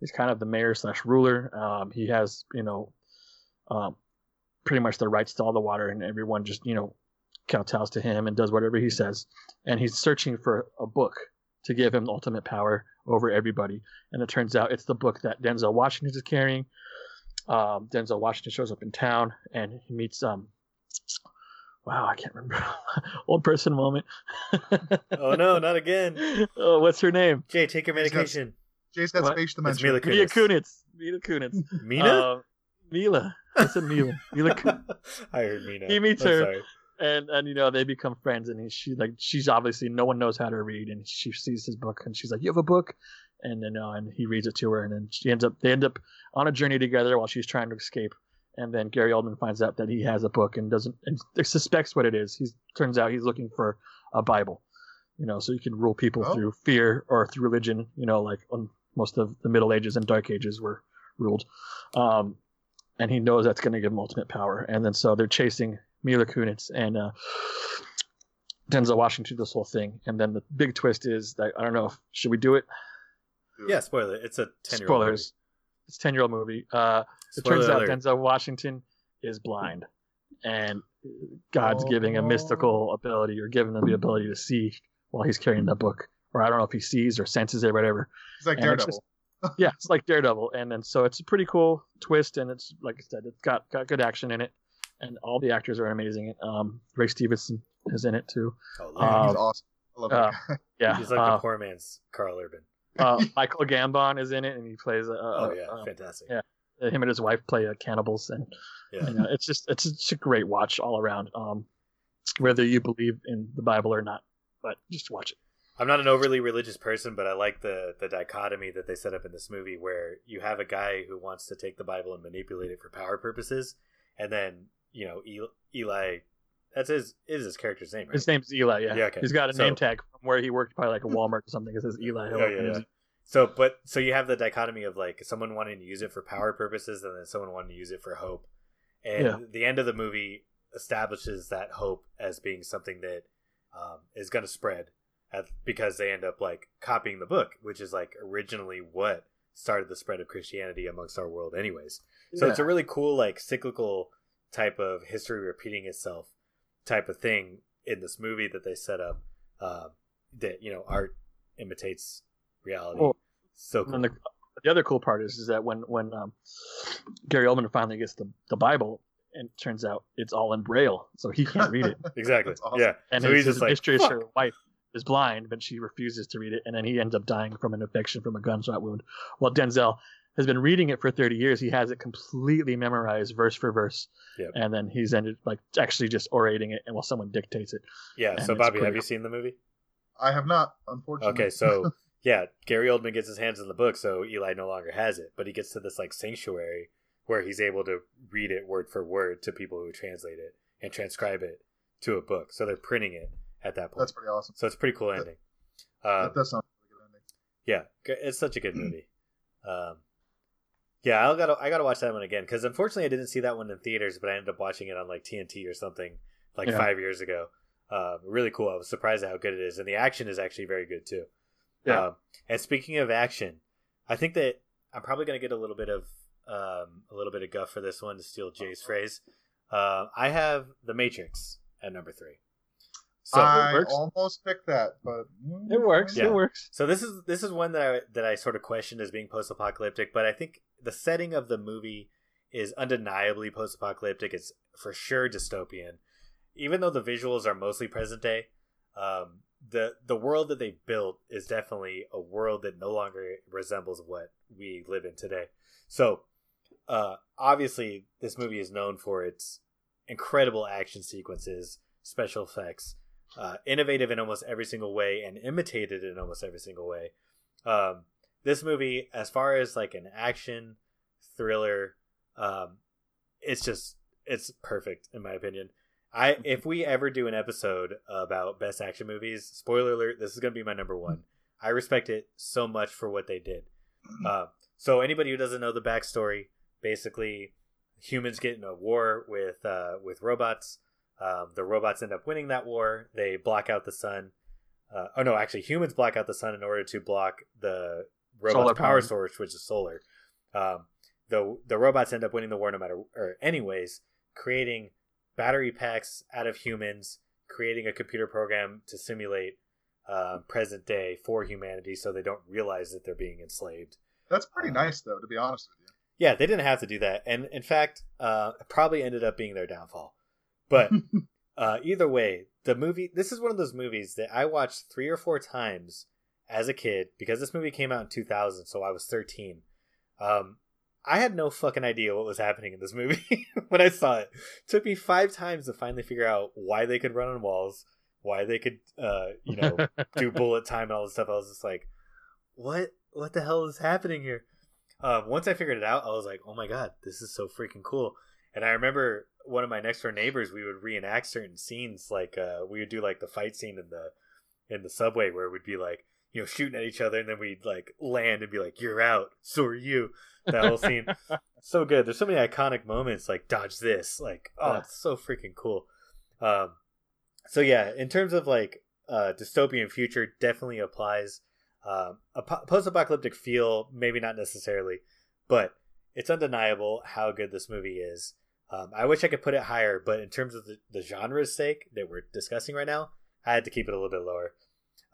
He's kind of the mayor slash ruler. Um, he has you know, um, pretty much the rights to all the water, and everyone just you know, kowtows to him and does whatever he says. And he's searching for a book to give him ultimate power over everybody. And it turns out it's the book that Denzel Washington is carrying um, Denzel Washington shows up in town and he meets um wow I can't remember old person moment oh no, not again. oh what's her name Jay, take your He's got- medication. Jay's got What? space It's dementia. Mila Mila Kunis. Kunis Mila Kunis Mina? uh, Mila I said Mila Mila. I heard Mina. He meets her. and and you know they become friends and he, she like she's obviously no one knows how to read and she sees his book and she's like you have a book and then uh, and he reads it to her and then she ends up they end up on a journey together while she's trying to escape and then Gary Oldman finds out that he has a book and doesn't and suspects what it is he turns out he's looking for a Bible you know so you can rule people Oh. through fear or through religion you know like on most of the Middle Ages and Dark Ages were ruled um and he knows that's going to give him ultimate power. And then so they're chasing Mila Kunis and uh, Denzel Washington through this whole thing. And then the big twist is that I don't know should we do it? Yeah, spoiler. It's a 10 year old. Spoilers. It's a ten year old movie. Uh, it Spoiler turns out alert. Denzel Washington is blind, and God's giving a Oh. mystical ability or giving him the ability to see while he's carrying the book. Or I don't know if he sees or senses it, or whatever. He's like And it's Daredevil. Yeah, it's like Daredevil, and then so it's a pretty cool twist, and it's like I said, it's got got good action in it, and all the actors are amazing. Um, Ray Stevenson is in it too. Oh, Man, Lord. he's um, awesome. I love uh, that. Yeah, He's like uh, the poor man's Karl Urban. uh, Michael Gambon is in it, and he plays a, a, Oh, yeah. a- fantastic. yeah. him and his wife play uh, cannibals, and Yeah. you know, it's just it's just a great watch all around. Um, whether you believe in the Bible or not, but just watch it. I'm not an overly religious person, but I like the the dichotomy that they set up in this movie, where you have a guy who wants to take the Bible and manipulate it for power purposes, and then you know Eli, that's his is his character's name, right? His name's Eli. Yeah, Yeah, okay. he's got a So- name tag from where he worked, probably like a Walmart or something. It says Eli. Hill. Yeah, yeah. So, but so you have the dichotomy of like someone wanting to use it for power purposes, and then someone wanting to use it for hope. And Yeah. the end of the movie establishes that hope as being something that um, is going to spread, because they end up like copying the book, which is like originally what started the spread of Christianity amongst our world, anyways. So Yeah. it's a really cool, like cyclical type of history repeating itself type of thing in this movie that they set up. Uh, that you know, art imitates reality. So cool. And the, the other cool part is is that when when um, Gary Oldman finally gets the, the Bible, and it turns out it's all in Braille, so he can't read it. exactly. Awesome. Yeah. And so his, he's his just like, mistress, "Fuck." her wife, is blind, but she refuses to read it, and then he ends up dying from an infection from a gunshot wound. While Denzel has been reading it for 30 years, he has it completely memorized, verse for verse, Yep. and then he's ended like actually just orating it, and while someone dictates it. Yeah. and So it's Bobby, have you seen the movie? I have not, unfortunately. Okay, so yeah, Gary Oldman gets his hands on the book, so Eli no longer has it, but he gets to this like sanctuary where he's able to read it word for word to people who translate it and transcribe it to a book. So they're printing it at that point. that's pretty awesome. so it's a pretty cool ending. Uh, that does sound like a good ending. yeah, it's such a good movie. Um, yeah, I gotta I gotta watch that one again because unfortunately I didn't see that one in theaters, but I ended up watching it on like TNT or something like Yeah. five years ago. Uh, really cool. I was surprised at how good it is, and the action is actually very good too. Yeah. Um, and speaking of action, I think that I'm probably gonna get a little bit of um, a little bit of guff for this one to steal Jay's phrase. Uh, I have The Matrix at number three. So I works. almost picked that, but mm, It works. Yeah. It works. So this is this is one that I that I sort of questioned as being post-apocalyptic, but I think the setting of the movie is undeniably post-apocalyptic. It's for sure dystopian, even though the visuals are mostly present day. Um, the the world that they built is definitely a world that no longer resembles what we live in today. So, uh, obviously, this movie is known for its incredible action sequences, special effects, uh, innovative in almost every single way and imitated in almost every single way. Um, this movie, as far as like an action thriller, um, it's just it's perfect in my opinion. I if we ever do an episode about best action movies, spoiler alert, this is gonna be my number one. I respect it so much for what they did. Uh, so anybody who doesn't know the backstory, basically, humans get in a war with uh, with robots. Um, the robots end up winning that war. They block out the sun. Uh, oh no, actually, humans block out the sun in order to block the robot's Solar power power. source, which is solar. Um, the the robots end up winning the war no matter, or anyways, creating battery packs out of humans, creating a computer program to simulate uh, present day for humanity, so they don't realize that they're being enslaved. that's pretty Uh, nice, though, to be honest with you. Yeah, they didn't have to do that, and in fact, uh, it probably ended up being their downfall. But uh, either way, the movie. This is one of those movies that I watched three or four times as a kid because this movie came out in 2000, so I was 13. Um, I had no fucking idea what was happening in this movie when I saw it. took me five times to finally figure out why they could run on walls, why they could, uh, you know, do bullet time and all this stuff. I was just like, what? What the hell is happening here? Um, once I figured it out, I was like, oh my god, this is so freaking cool. And I remember one of my next door neighbors, we would reenact certain scenes, like uh, we would do like the fight scene in the in the subway where we'd be like, you know, shooting at each other, and then we'd like land and be like, "You're out, so are you." That whole scene, so good. There's so many iconic moments, like dodge this, like oh, Yeah. it's so freaking cool. Um, so yeah, in terms of like uh, dystopian future, definitely applies. Um, a po- post-apocalyptic feel, maybe not necessarily, but it's undeniable how good this movie is. Um, I wish I could put it higher, but in terms of the, the genre's sake that we're discussing right now, I had to keep it a little bit lower.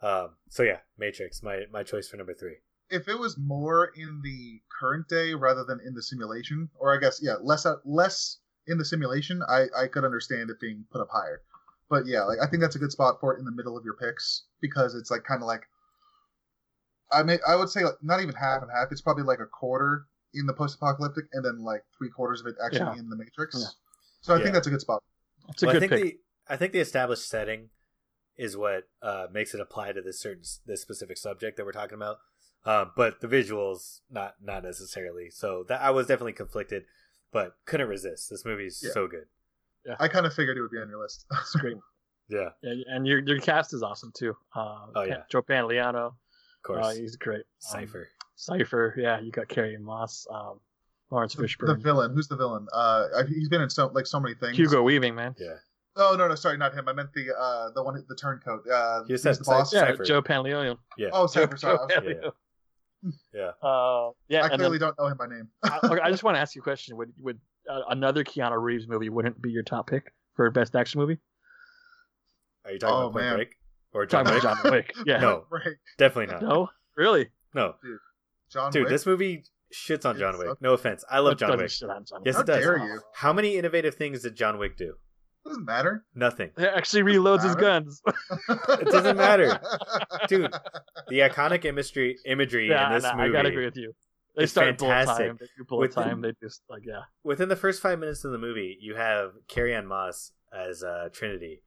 Um, so yeah, Matrix, my my choice for number three. If it was more in the current day rather than in the simulation, or I guess yeah, less less in the simulation, I I could understand it being put up higher. But yeah, like I think that's a good spot for it in the middle of your picks because it's like kind of like I may I would say like not even half and half. It's probably like a quarter in the post-apocalyptic, and then like three quarters of it actually Yeah. in the Matrix. Yeah. So I Yeah. think that's a good spot. It's a Well, I think pick. the I think the established setting is what uh, makes it apply to this certain this specific subject that we're talking about. Um, but the visuals, not not necessarily. So that I was definitely conflicted, but couldn't resist. This movie's Yeah. so good. Yeah. I kind of figured it would be on your list. It's great. Yeah, and, and your your cast is awesome too. Uh, Oh, yeah. Joe Pantoliano, of course. uh, he's great. Um, Cypher. Cypher, yeah, you got Carrie Moss, um, Laurence Fishburne. the villain. Who's the villain? Uh, I- he's been in so like so many things. Hugo Weaving, man. yeah, Oh no, no, sorry, not him. I meant the uh the one the turncoat. Uh, You who's said the boss? Yeah, Cypher. Joe Pantoliano. yeah. Oh, Cypher. Sorry. I was- Yeah. Yeah. Uh, yeah. I clearly then, don't know him by name. I, okay, I just want to ask you a question. Would would uh, another Keanu Reeves movie wouldn't be your top pick for best action movie? Are you talking Oh, about Point man. Break or John Talking Wick? about John Wick. Yeah. No, Right. definitely not. No. Really? No, John dude, Wick. this movie shits on John It's Wick. so- No offense, I love That John doesn't Wick. shit on John Yes, How it does. dare you? How many innovative things did John Wick do? It doesn't matter. Nothing. It actually reloads his guns. It doesn't matter. Dude, The iconic imagery imagery yeah, in this no, movie. I gotta agree with you. They It's start bullet fantastic. time. They do bullet Within- time. They just like yeah. Within the first five minutes of the movie, you have Carrie Ann Moss as uh, Trinity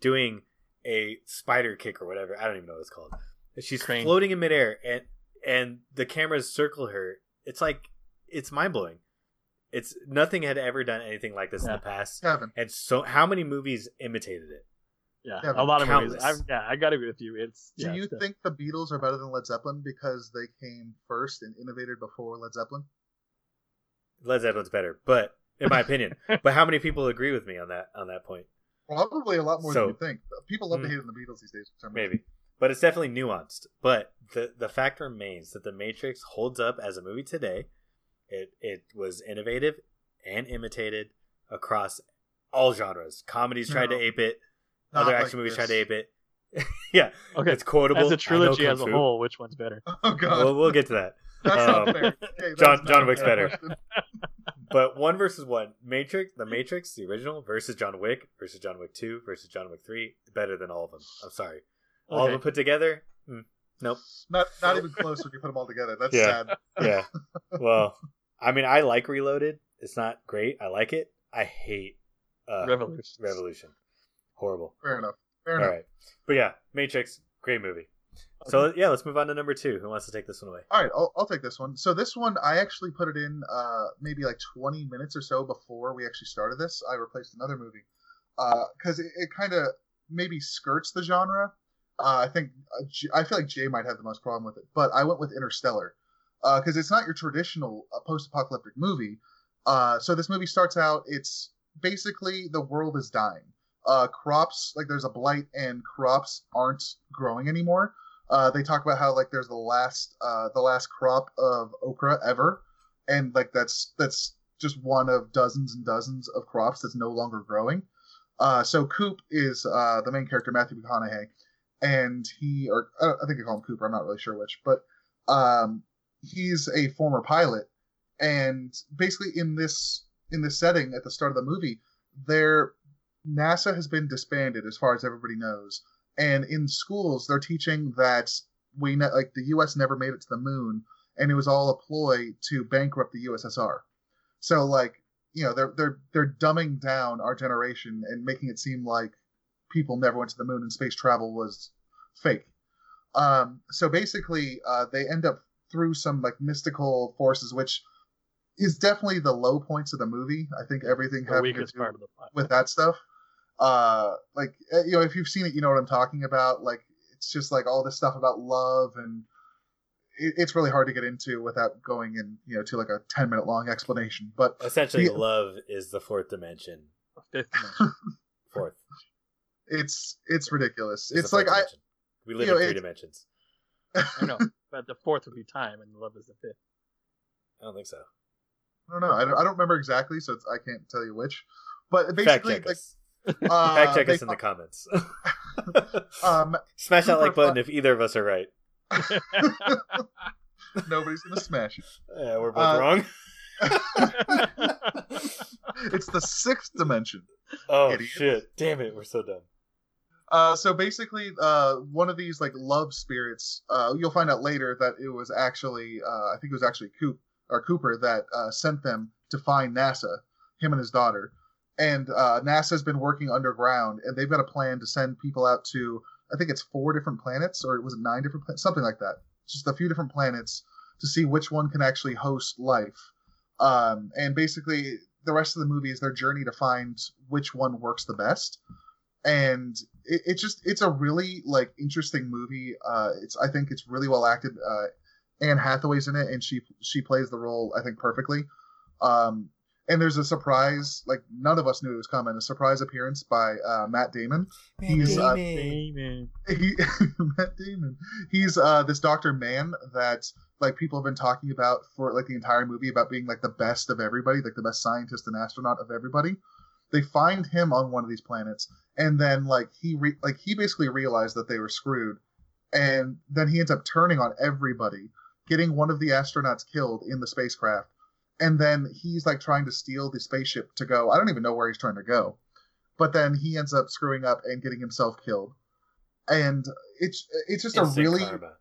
doing a spider kick or whatever. I don't even know what it's called. She's Crane. floating in midair, and and the cameras circle her. It's like it's mind blowing. It's nothing had ever done anything like this in the past, Kevin. and so how many movies imitated it? Yeah, Yeah, a lot of movies. countless. I, yeah, I gotta agree with you. It's Do yeah, you it's- think the Beatles are better than Led Zeppelin because they came first and innovated before Led Zeppelin? Led Zeppelin's better, but in my opinion, but how many people agree with me on that on that point? Probably a lot more So- than you think. People love to Mm. hate on the Beatles these days. For some reason. Maybe. But it's definitely nuanced. But the the fact remains that The Matrix holds up as a movie today. It it was innovative and imitated across all genres. Comedies tried No. to ape it. Not other like action movies this. tried to ape it. yeah, okay. it's quotable. As a trilogy as a whole, which one's better? Oh god, We'll, we'll get to that. that's um, not fair. Okay, that's John- not John Wick's better. But one versus one, Matrix, The Matrix, the original versus John Wick versus John Wick Two versus John Wick Three, better than all of them. I'm sorry, all of them put together. mm, nope. Not not even close when you put them all together. That's Yeah. sad. yeah. Well, I mean, I like Reloaded. It's not great. I like it. I hate uh, Revolution. Revolution. Horrible. Fair enough. Fair All enough. right, but yeah, Matrix, great movie. So yeah, let's move on to number two. Who wants to take this one away? All right, I'll, I'll take this one. So this one, I actually put it in uh, maybe like 20 minutes or so before we actually started this. I replaced another movie because it, it kind of maybe skirts the genre. Uh, I think uh, I feel like Jay might have the most problem with it, but I went with Interstellar because it's not your traditional uh, post-apocalyptic movie. Uh, so this movie starts out. It's basically the world is dying. Uh, crops like there's a blight and crops aren't growing anymore. Uh, they talk about how like there's the last uh, the last crop of okra ever, and like that's that's just one of dozens and dozens of crops that's no longer growing. Uh, so Coop is uh, the main character, Matthew McConaughey, and he or uh, I think I call him Cooper. I'm not really sure which, but um, he's a former pilot, and basically in this in this setting at the start of the movie, there NASA has been disbanded as far as everybody knows and in schools they're teaching that we ne- like the U.S. never made it to the moon, and it was all a ploy to bankrupt the USSR. So like you know they're they're they're dumbing down our generation and making it seem like people never went to the moon and space travel was fake. Um, so basically, uh, they end up through some like mystical forces, which is definitely the low points of the movie. I think everything The having to do part of the with that stuff. Uh, like uh, you know, if you've seen it, you know what I'm talking about. Like it's just like all this stuff about love, and it, it's really hard to get into without going in, you know, to like a 10 minute long explanation. But Essentially, Yeah. love is the fourth dimension. Fifth dimension. Fourth. It's it's ridiculous. is It's like fourth I dimension. We live you know, in three it's- dimensions. I know, but the fourth would be time, and love is the fifth. I don't think so. I don't know. I don't, I don't remember exactly, so it's, I can't tell you which. But Fact basically, check like, us. uh, Fact check us in the comments. Um, Smash that like button fun- if either of us are right. nobody's gonna smash it. Yeah, we're both Uh, wrong. It's the sixth dimension. oh idiots. shit! Damn it, we're so dumb. Uh, so basically, uh, one of these like love spirits, uh, you'll find out later that it was actually, uh, I think it was actually Coop or Cooper that uh, sent them to find NASA, him and his daughter. And NASA's been working underground, and they've got a plan to send people out to, I think it's four different planets, or was it nine different planets, something like that. Just a few different planets to see which one can actually host life. Um, and basically, the rest of the movie is their journey to find which one works the best and it, it just it's a really like interesting movie uh it's i think it's really well acted uh anne hathaway's in it and she she plays the role i think perfectly um and there's a surprise like none of us knew it was coming a surprise appearance by uh, matt damon He's, uh, Damon. he, Matt Damon. He's uh, this Doctor Mann that like people have been talking about for like the entire movie about being like the best of everybody, like the best scientist and astronaut of everybody. They find him on one of these planets, and then like he re- like he basically realized that they were screwed, and then he ends up turning on everybody, getting one of the astronauts killed in the spacecraft, and then he's like trying to steal the spaceship to go. I don't even know where he's trying to go but then he ends up screwing up and getting himself killed. And it's it's just Instant a really karma.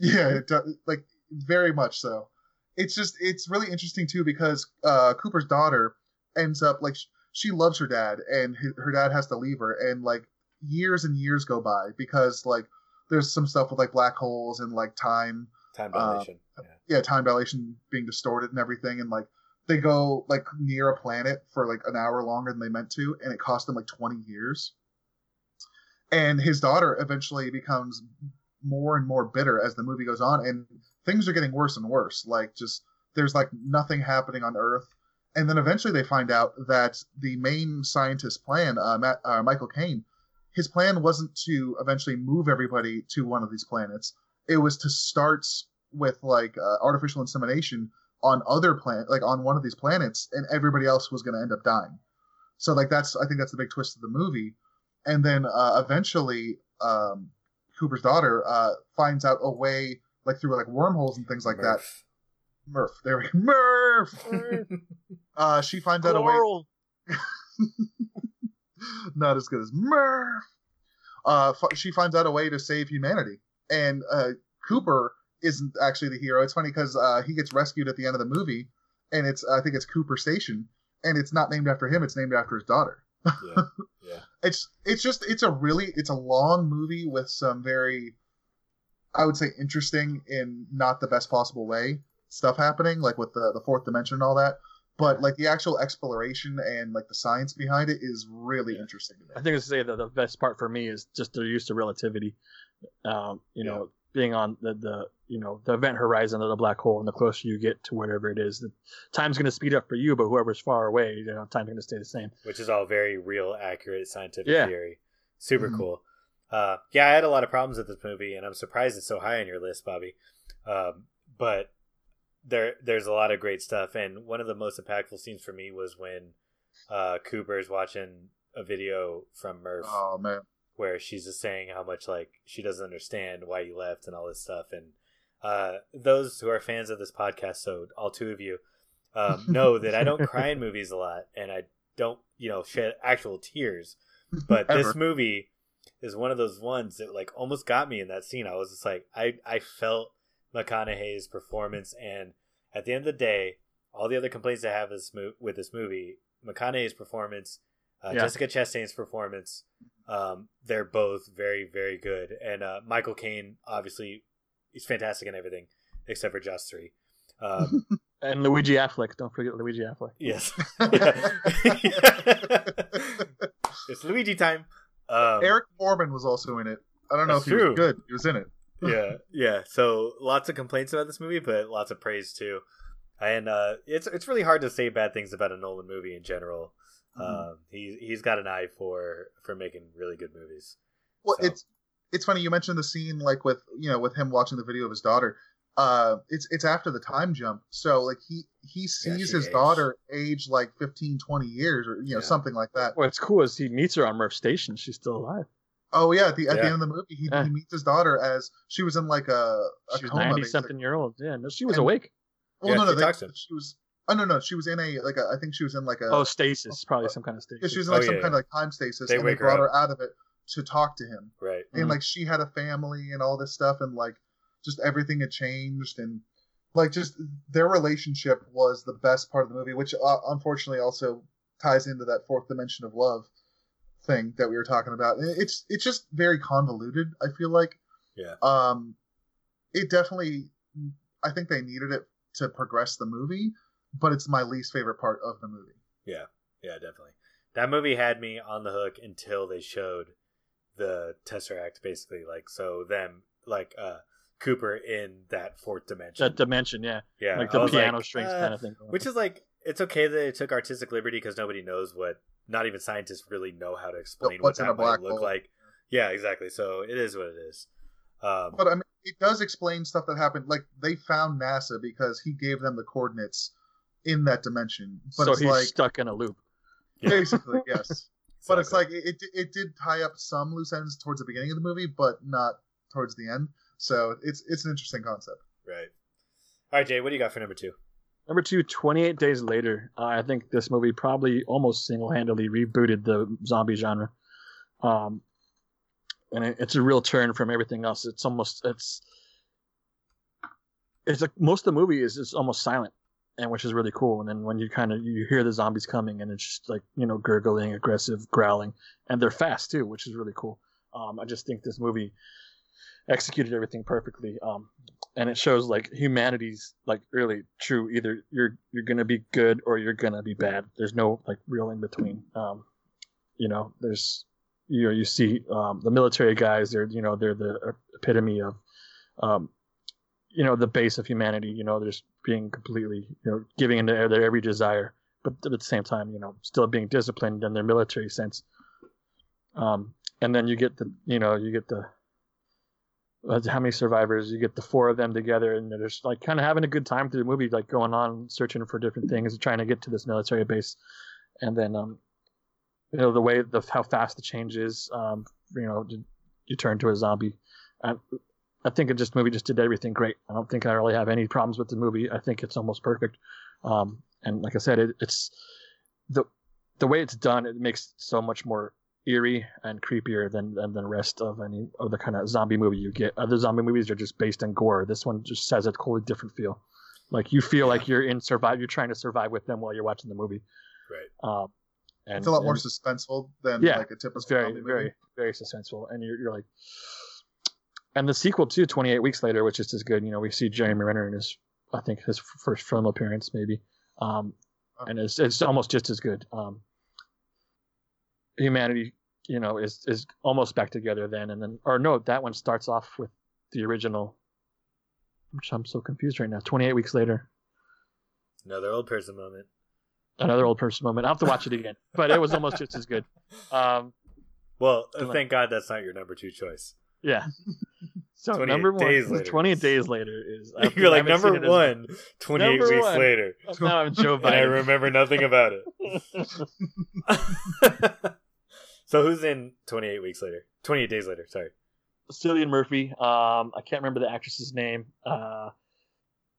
yeah, it like very much so. It's just it's really interesting too because uh, Cooper's daughter ends up like she loves her dad and her dad has to leave her and like years and years go by because like there's some stuff with like black holes and like time time uh, dilation. yeah. yeah, time dilation being distorted and everything, and like they go like near a planet for like an hour longer than they meant to, and it cost them like twenty years. And his daughter eventually becomes more and more bitter as the movie goes on, and things are getting worse and worse. Like just there's like nothing happening on Earth, and then eventually they find out that the main scientist's plan, uh, Matt, uh, Michael Caine, his plan wasn't to eventually move everybody to one of these planets. It was to start with like uh, artificial insemination on other planet, like on one of these planets, and everybody else was going to end up dying. So like that's I think that's the big twist of the movie, and then uh, eventually um, Cooper's daughter uh, finds out a way like through like wormholes and things like that. Murph. There we go. Murph. uh, she finds out a way. Not as good as Murph. Uh, f- she finds out a way to save humanity, and uh, Cooper isn't actually the hero. It's funny because uh, he gets rescued at the end of the movie, and it's I think it's Cooper Station, and it's not named after him. It's named after his daughter. yeah, yeah. It's it's just it's a really it's a long movie with some very, I would say interesting in not the best possible way stuff happening, like with the the fourth dimension and all that. But like the actual exploration and like the science behind it is really Yeah. interesting to me. I think I say that the best part for me is just their use of relativity. Um, you Yeah. know, being on the, the you know the event horizon of the black hole, and the closer you get to whatever it is, the time's going to speed up for you, but whoever's far away, you know, time's going to stay the same. Which is all very real, accurate scientific Yeah. theory. Super Mhm. cool. Uh, yeah, I had a lot of problems with this movie, and I'm surprised it's so high on your list, Bobby. Um, but there, there's a lot of great stuff, and one of the most impactful scenes for me was when uh, Cooper's watching a video from Murph Oh man. where she's just saying how much like she doesn't understand why you left and all this stuff and uh those who are fans of this podcast so all two of you um, know that i don't cry in movies a lot and i don't you know shed actual tears but Ever. this movie is one of those ones that like almost got me in that scene i was just like i i felt mcconaughey's performance and at the end of the day all the other complaints i have this mo- with this movie mcconaughey's performance uh, Yeah. jessica chastain's performance um, they're both very, very good. And uh, Michael Caine, obviously, he's fantastic in everything except for Just Three. Um, And Luigi Affleck, don't forget Luigi Affleck. yes, it's Luigi time. Um, Eric Forman was also in it. I don't know if That's he true. was good. He was in it. Yeah, yeah. So lots of complaints about this movie, but lots of praise too. And uh, it's it's really hard to say bad things about a Nolan movie in general. Mhm. Um, he's he's got an eye for for making really good movies. Well, So- it's it's funny you mentioned the scene like with you know with him watching the video of his daughter. Uh, it's it's after the time jump, so like he he sees she his aged. daughter age like 15, 20 years or you know Yeah. something like that. What's cool is he meets her on Murph Station. She's still alive. Oh yeah, at the at Yeah. the end of the movie, he, Yeah. he meets his daughter as she was in like a, a She was ninety something year old. Yeah, no, she was And- awake. Well, Yeah, no, no, she they, talks to him. she was. Oh no, no, she was in a like a, I think she was in like a. Oh, stasis, probably some kind of stasis. yeah, stasis. she was in like Oh, some yeah, kind yeah. of like time stasis, They and they wake her brought her out of it to talk to him. Right. and Mhm. like she had a family and all this stuff and like just everything had changed and like just their relationship was the best part of the movie which uh, unfortunately also ties into that fourth dimension of love thing that we were talking about it's it's just very convoluted i feel like Yeah. um it definitely i think they needed it to progress the movie but it's my least favorite part of the movie Yeah, yeah, definitely. That movie had me on the hook until they showed the Tesseract, basically. Like, so them, like, uh, Cooper in that fourth dimension. that dimension, yeah, yeah, like the was piano like, strings uh, kind of thing. Which is like, it's okay that it took artistic liberty because nobody knows what. Not even scientists really know how to explain What's what in that a black might look hole. like. Yeah, exactly. So it is what it is. Um, But I mean, it does explain stuff that happened. Like they found NASA because he gave them the coordinates in that dimension. But so it's he's like stuck in a loop. Basically yes. But it's like it, it it did tie up some loose ends towards the beginning of the movie, but not towards the end. So it's it's an interesting concept. right. All right, Jay, what do you got for number two? Number two, 28 Days Later. Uh, I think this movie probably almost single handedly rebooted the zombie genre. Um, and it, it's a real turn from everything else. It's almost, it's, it's like most of the movie is just almost silent, and which is really cool. And then when you kind of, you hear the zombies coming and it's just like, you know, gurgling, aggressive, growling, and they're fast too, which is really cool. Um, I just think this movie executed everything perfectly. Um, and it shows like humanity's like really true. Either you're you're gonna be good or you're gonna be bad. There's no like real in between. Um, you know, there's you know you see um, the military guys. They're you know they're the epitome of um, you know the base of humanity. You know, there's being completely you know giving into their, their every desire, but at the same time, you know, still being disciplined in their military sense. Um, and then you get the you know you get the uh, how many survivors you get the four of them together and they're just like kind of having a good time through the movie like going on searching for different things and trying to get to this military base. And then um you know the way the how fast the change is um you know you, you turn to a zombie. I, I think it just movie just did everything great. I don't think i really have any problems with the movie. I think it's almost perfect. Um and like i said it, it's the the way it's done it makes it so much more eerie and creepier than, than the rest of any other kind of zombie movie you get. Other zombie movies are just based on gore. This one just has a totally different feel. Like you feel like you're in survive. You're trying to survive with them while you're watching the movie. Right. Um, and It's a lot more suspenseful than Yeah, like a typical It's very, zombie movie. very, very suspenseful, and you're, you're like. And the sequel too, 28 weeks later, which is as good. You know, we see Jeremy Renner in his, I think his first film appearance, maybe, um, and it's it's almost just as good. Um, humanity you know is is almost back together then and then or no that one starts off with the original which i'm so confused right now 28 weeks later Another old person moment. another old person moment i'll have to watch it again but it was almost just as good um Well, thank God that's not your number two choice. yeah so number one days later. 28 days later is I- You're like number it as- one, 28 Number weeks one. later. now i'm joe And I remember nothing about it. So who's in 28 weeks later? 28 days later, sorry. Cillian Murphy. Um, I can't remember the actress's name. Uh,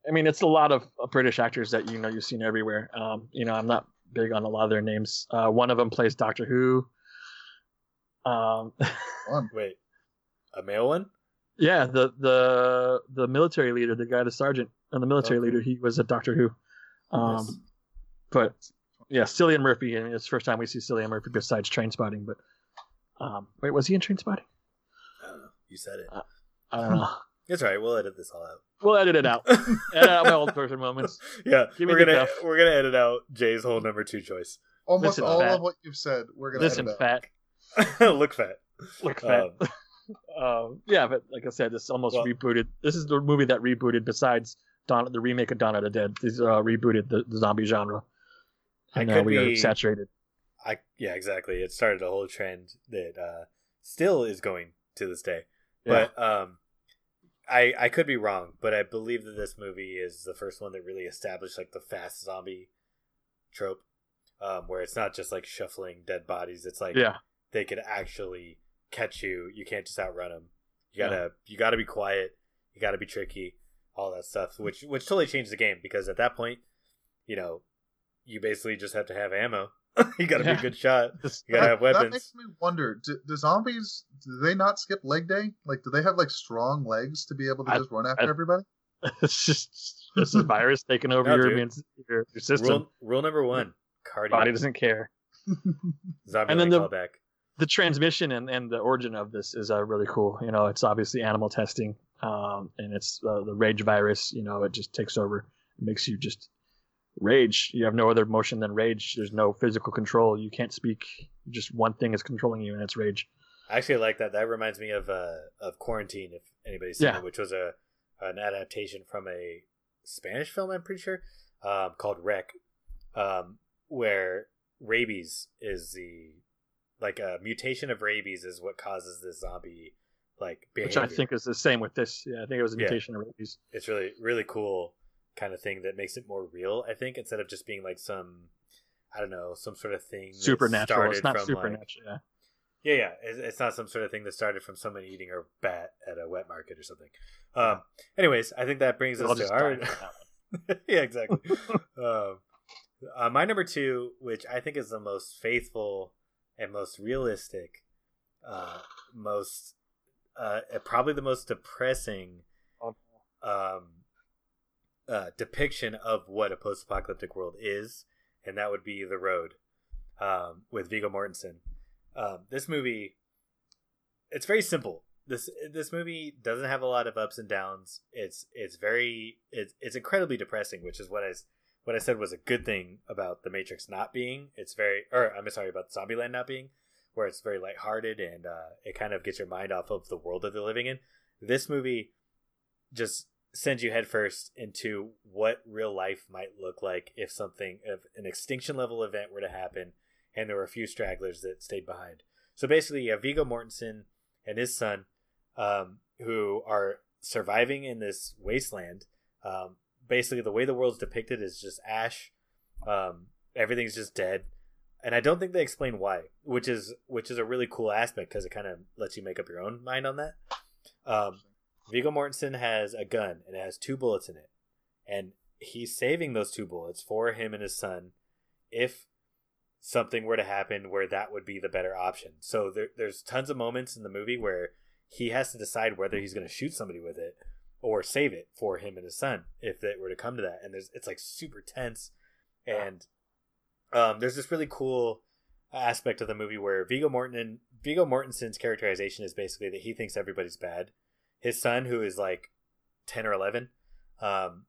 I mean, it's a lot of uh, British actors that you know you've seen everywhere. Um, you know, I'm not big on a lot of their names. Uh, one of them plays Doctor Who. Um, Wait. A male one? yeah, the the the military leader, the guy, the sergeant, and the military Okay. leader, he was a Doctor Who. Um, Nice. but yeah, Cillian Murphy. I mean, it's the first time we see Cillian Murphy besides Trainspotting. But um, wait, was he in Trainspotting? I don't know. You said it. I don't know. It's all right. We'll edit this all out. we'll edit it out. edit out my old person moments. yeah, Give we're gonna cuff. we're gonna edit out Jay's whole number two choice. Almost Listen, all fat. of what you've said, we're gonna Listen, edit out. fat. Look fat. Look fat. Um, um, yeah, but like I said, this almost Well- rebooted. This is the movie that rebooted. Besides Dawn, the remake of Dawn of the Dead, these uh, rebooted the, the zombie genre, I and now could we be- are saturated. I yeah, exactly. It started a whole trend that uh, still is going to this day. Yeah. But um, I I could be wrong, but I believe that this movie is the first one that really established like the fast zombie trope, um, where it's not just like shuffling dead bodies. It's like yeah, they could actually catch you. You can't just outrun them. You gotta you gotta be quiet. You gotta be tricky. All that stuff, which which totally changed the game because at that point, you know, you basically just have to have ammo. you gotta be a good shot. You gotta that, have that weapons. makes me wonder: do, do zombies do they not skip leg day? Like, do they have like strong legs to be able to I- just run after I- everybody? it's just it's a virus taking over No, your, immune, your your system. Rule rule number one: cardio. Body doesn't care. Zombie And then the- callback. the transmission and, and the origin of this is uh, really cool. You know, it's obviously animal testing, um, and it's uh, the rage virus. You know, it just takes over, it makes you just rage. You have no other emotion than rage. There's no physical control. You can't speak. Just one thing is controlling you, and it's rage. I actually like that. That reminds me of uh, of Quarantine, if anybody's seen Yeah. it, which was a an adaptation from a Spanish film. I'm pretty sure um, called REC. um, where rabies is the like a mutation of rabies is what causes this zombie like behavior. Which I think is the same with this. Yeah, I think it was a Yeah. mutation of rabies. it's really really cool kind of thing that makes it more real. I think instead of just being like some I don't know some sort of thing Supernatural. It's not from, like- supernatural. yeah. Yeah, yeah. It's, it's not some sort of thing that started from someone eating a bat at a wet market or something. Um, anyways, I think that brings I'll us to our. die from that one. yeah, exactly. um, uh, my number two, which I think is the most faithful and most realistic, uh, most uh, uh, probably the most depressing Oh, um, uh, depiction of what a post-apocalyptic world is, and that would be The Road um, with Viggo Mortensen. Um, this movie, it's very simple. This this movie doesn't have a lot of ups and downs. It's it's very it's it's incredibly depressing, which is what I what I said was a good thing about The Matrix not being. It's very or I'm sorry about Zombieland not being, where it's very lighthearted and uh, it kind of gets your mind off of the world that they're living in. This movie just sends you headfirst into what real life might look like if something if an extinction level event were to happen and there were a few stragglers that stayed behind. So basically, you have Viggo Mortensen and his son, um, who are surviving in this wasteland. Um, basically, the way the world's depicted is just ash. Um, everything's just dead, and I don't think they explain why, which is which is a really cool aspect because it kind of lets you make up your own mind on that. Um, Viggo Mortensen has a gun and it has two bullets in it, and he's saving those two bullets for him and his son if something were to happen where that would be the better option. So there, there's tons of moments in the movie where he has to decide whether he's going to shoot somebody with it or save it for him and his son if it were to come to that. And there's it's like super tense, and um, there's this really cool aspect of the movie where Viggo Mortensen Viggo Mortensen's characterization is basically that he thinks everybody's bad. His son, who is like ten or eleven, um,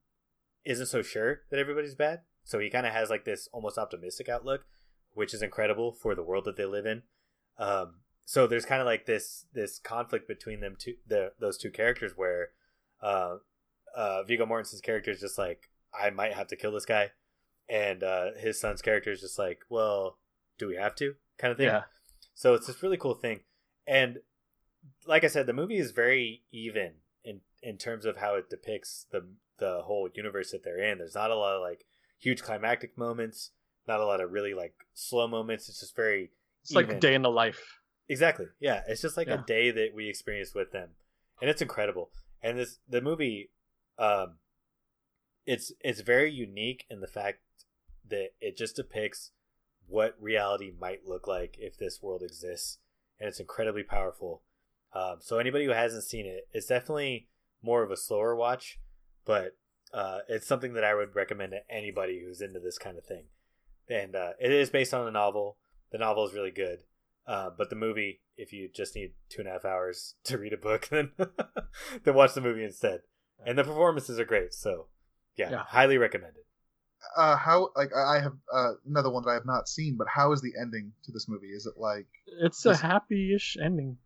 isn't so sure that everybody's bad. So he kind of has like this almost optimistic outlook, which is incredible for the world that they live in. Um, so there's kind of like this this conflict between them two, the those two characters, where uh, uh, Viggo Mortensen's character is just like, I might have to kill this guy, and uh, his son's character is just like, well, do we have to? Kind of thing. Yeah. So it's this really cool thing, and like I said, the movie is very even in in terms of how it depicts the the whole universe that they're in. There's not a lot of like huge climactic moments, not a lot of really like slow moments. It's just very It's like a day in the life. Exactly. Yeah, it's just like a day that we experience with them, and it's incredible. And this the movie, um, it's it's very unique in the fact that it just depicts what reality might look like if this world exists, and it's incredibly powerful. Um, so anybody who hasn't seen it, it's definitely more of a slower watch, but uh, it's something that I would recommend to anybody who's into this kind of thing. And uh, it is based on a novel. The novel is really good. Uh, but the movie, if you just need two and a half hours to read a book, then then watch the movie instead. And the performances are great, so yeah, Yeah. highly recommended. Uh, how like I I have uh, another one that I have not seen, but how is the ending to this movie? Is it like It's a This- happy-ish ending.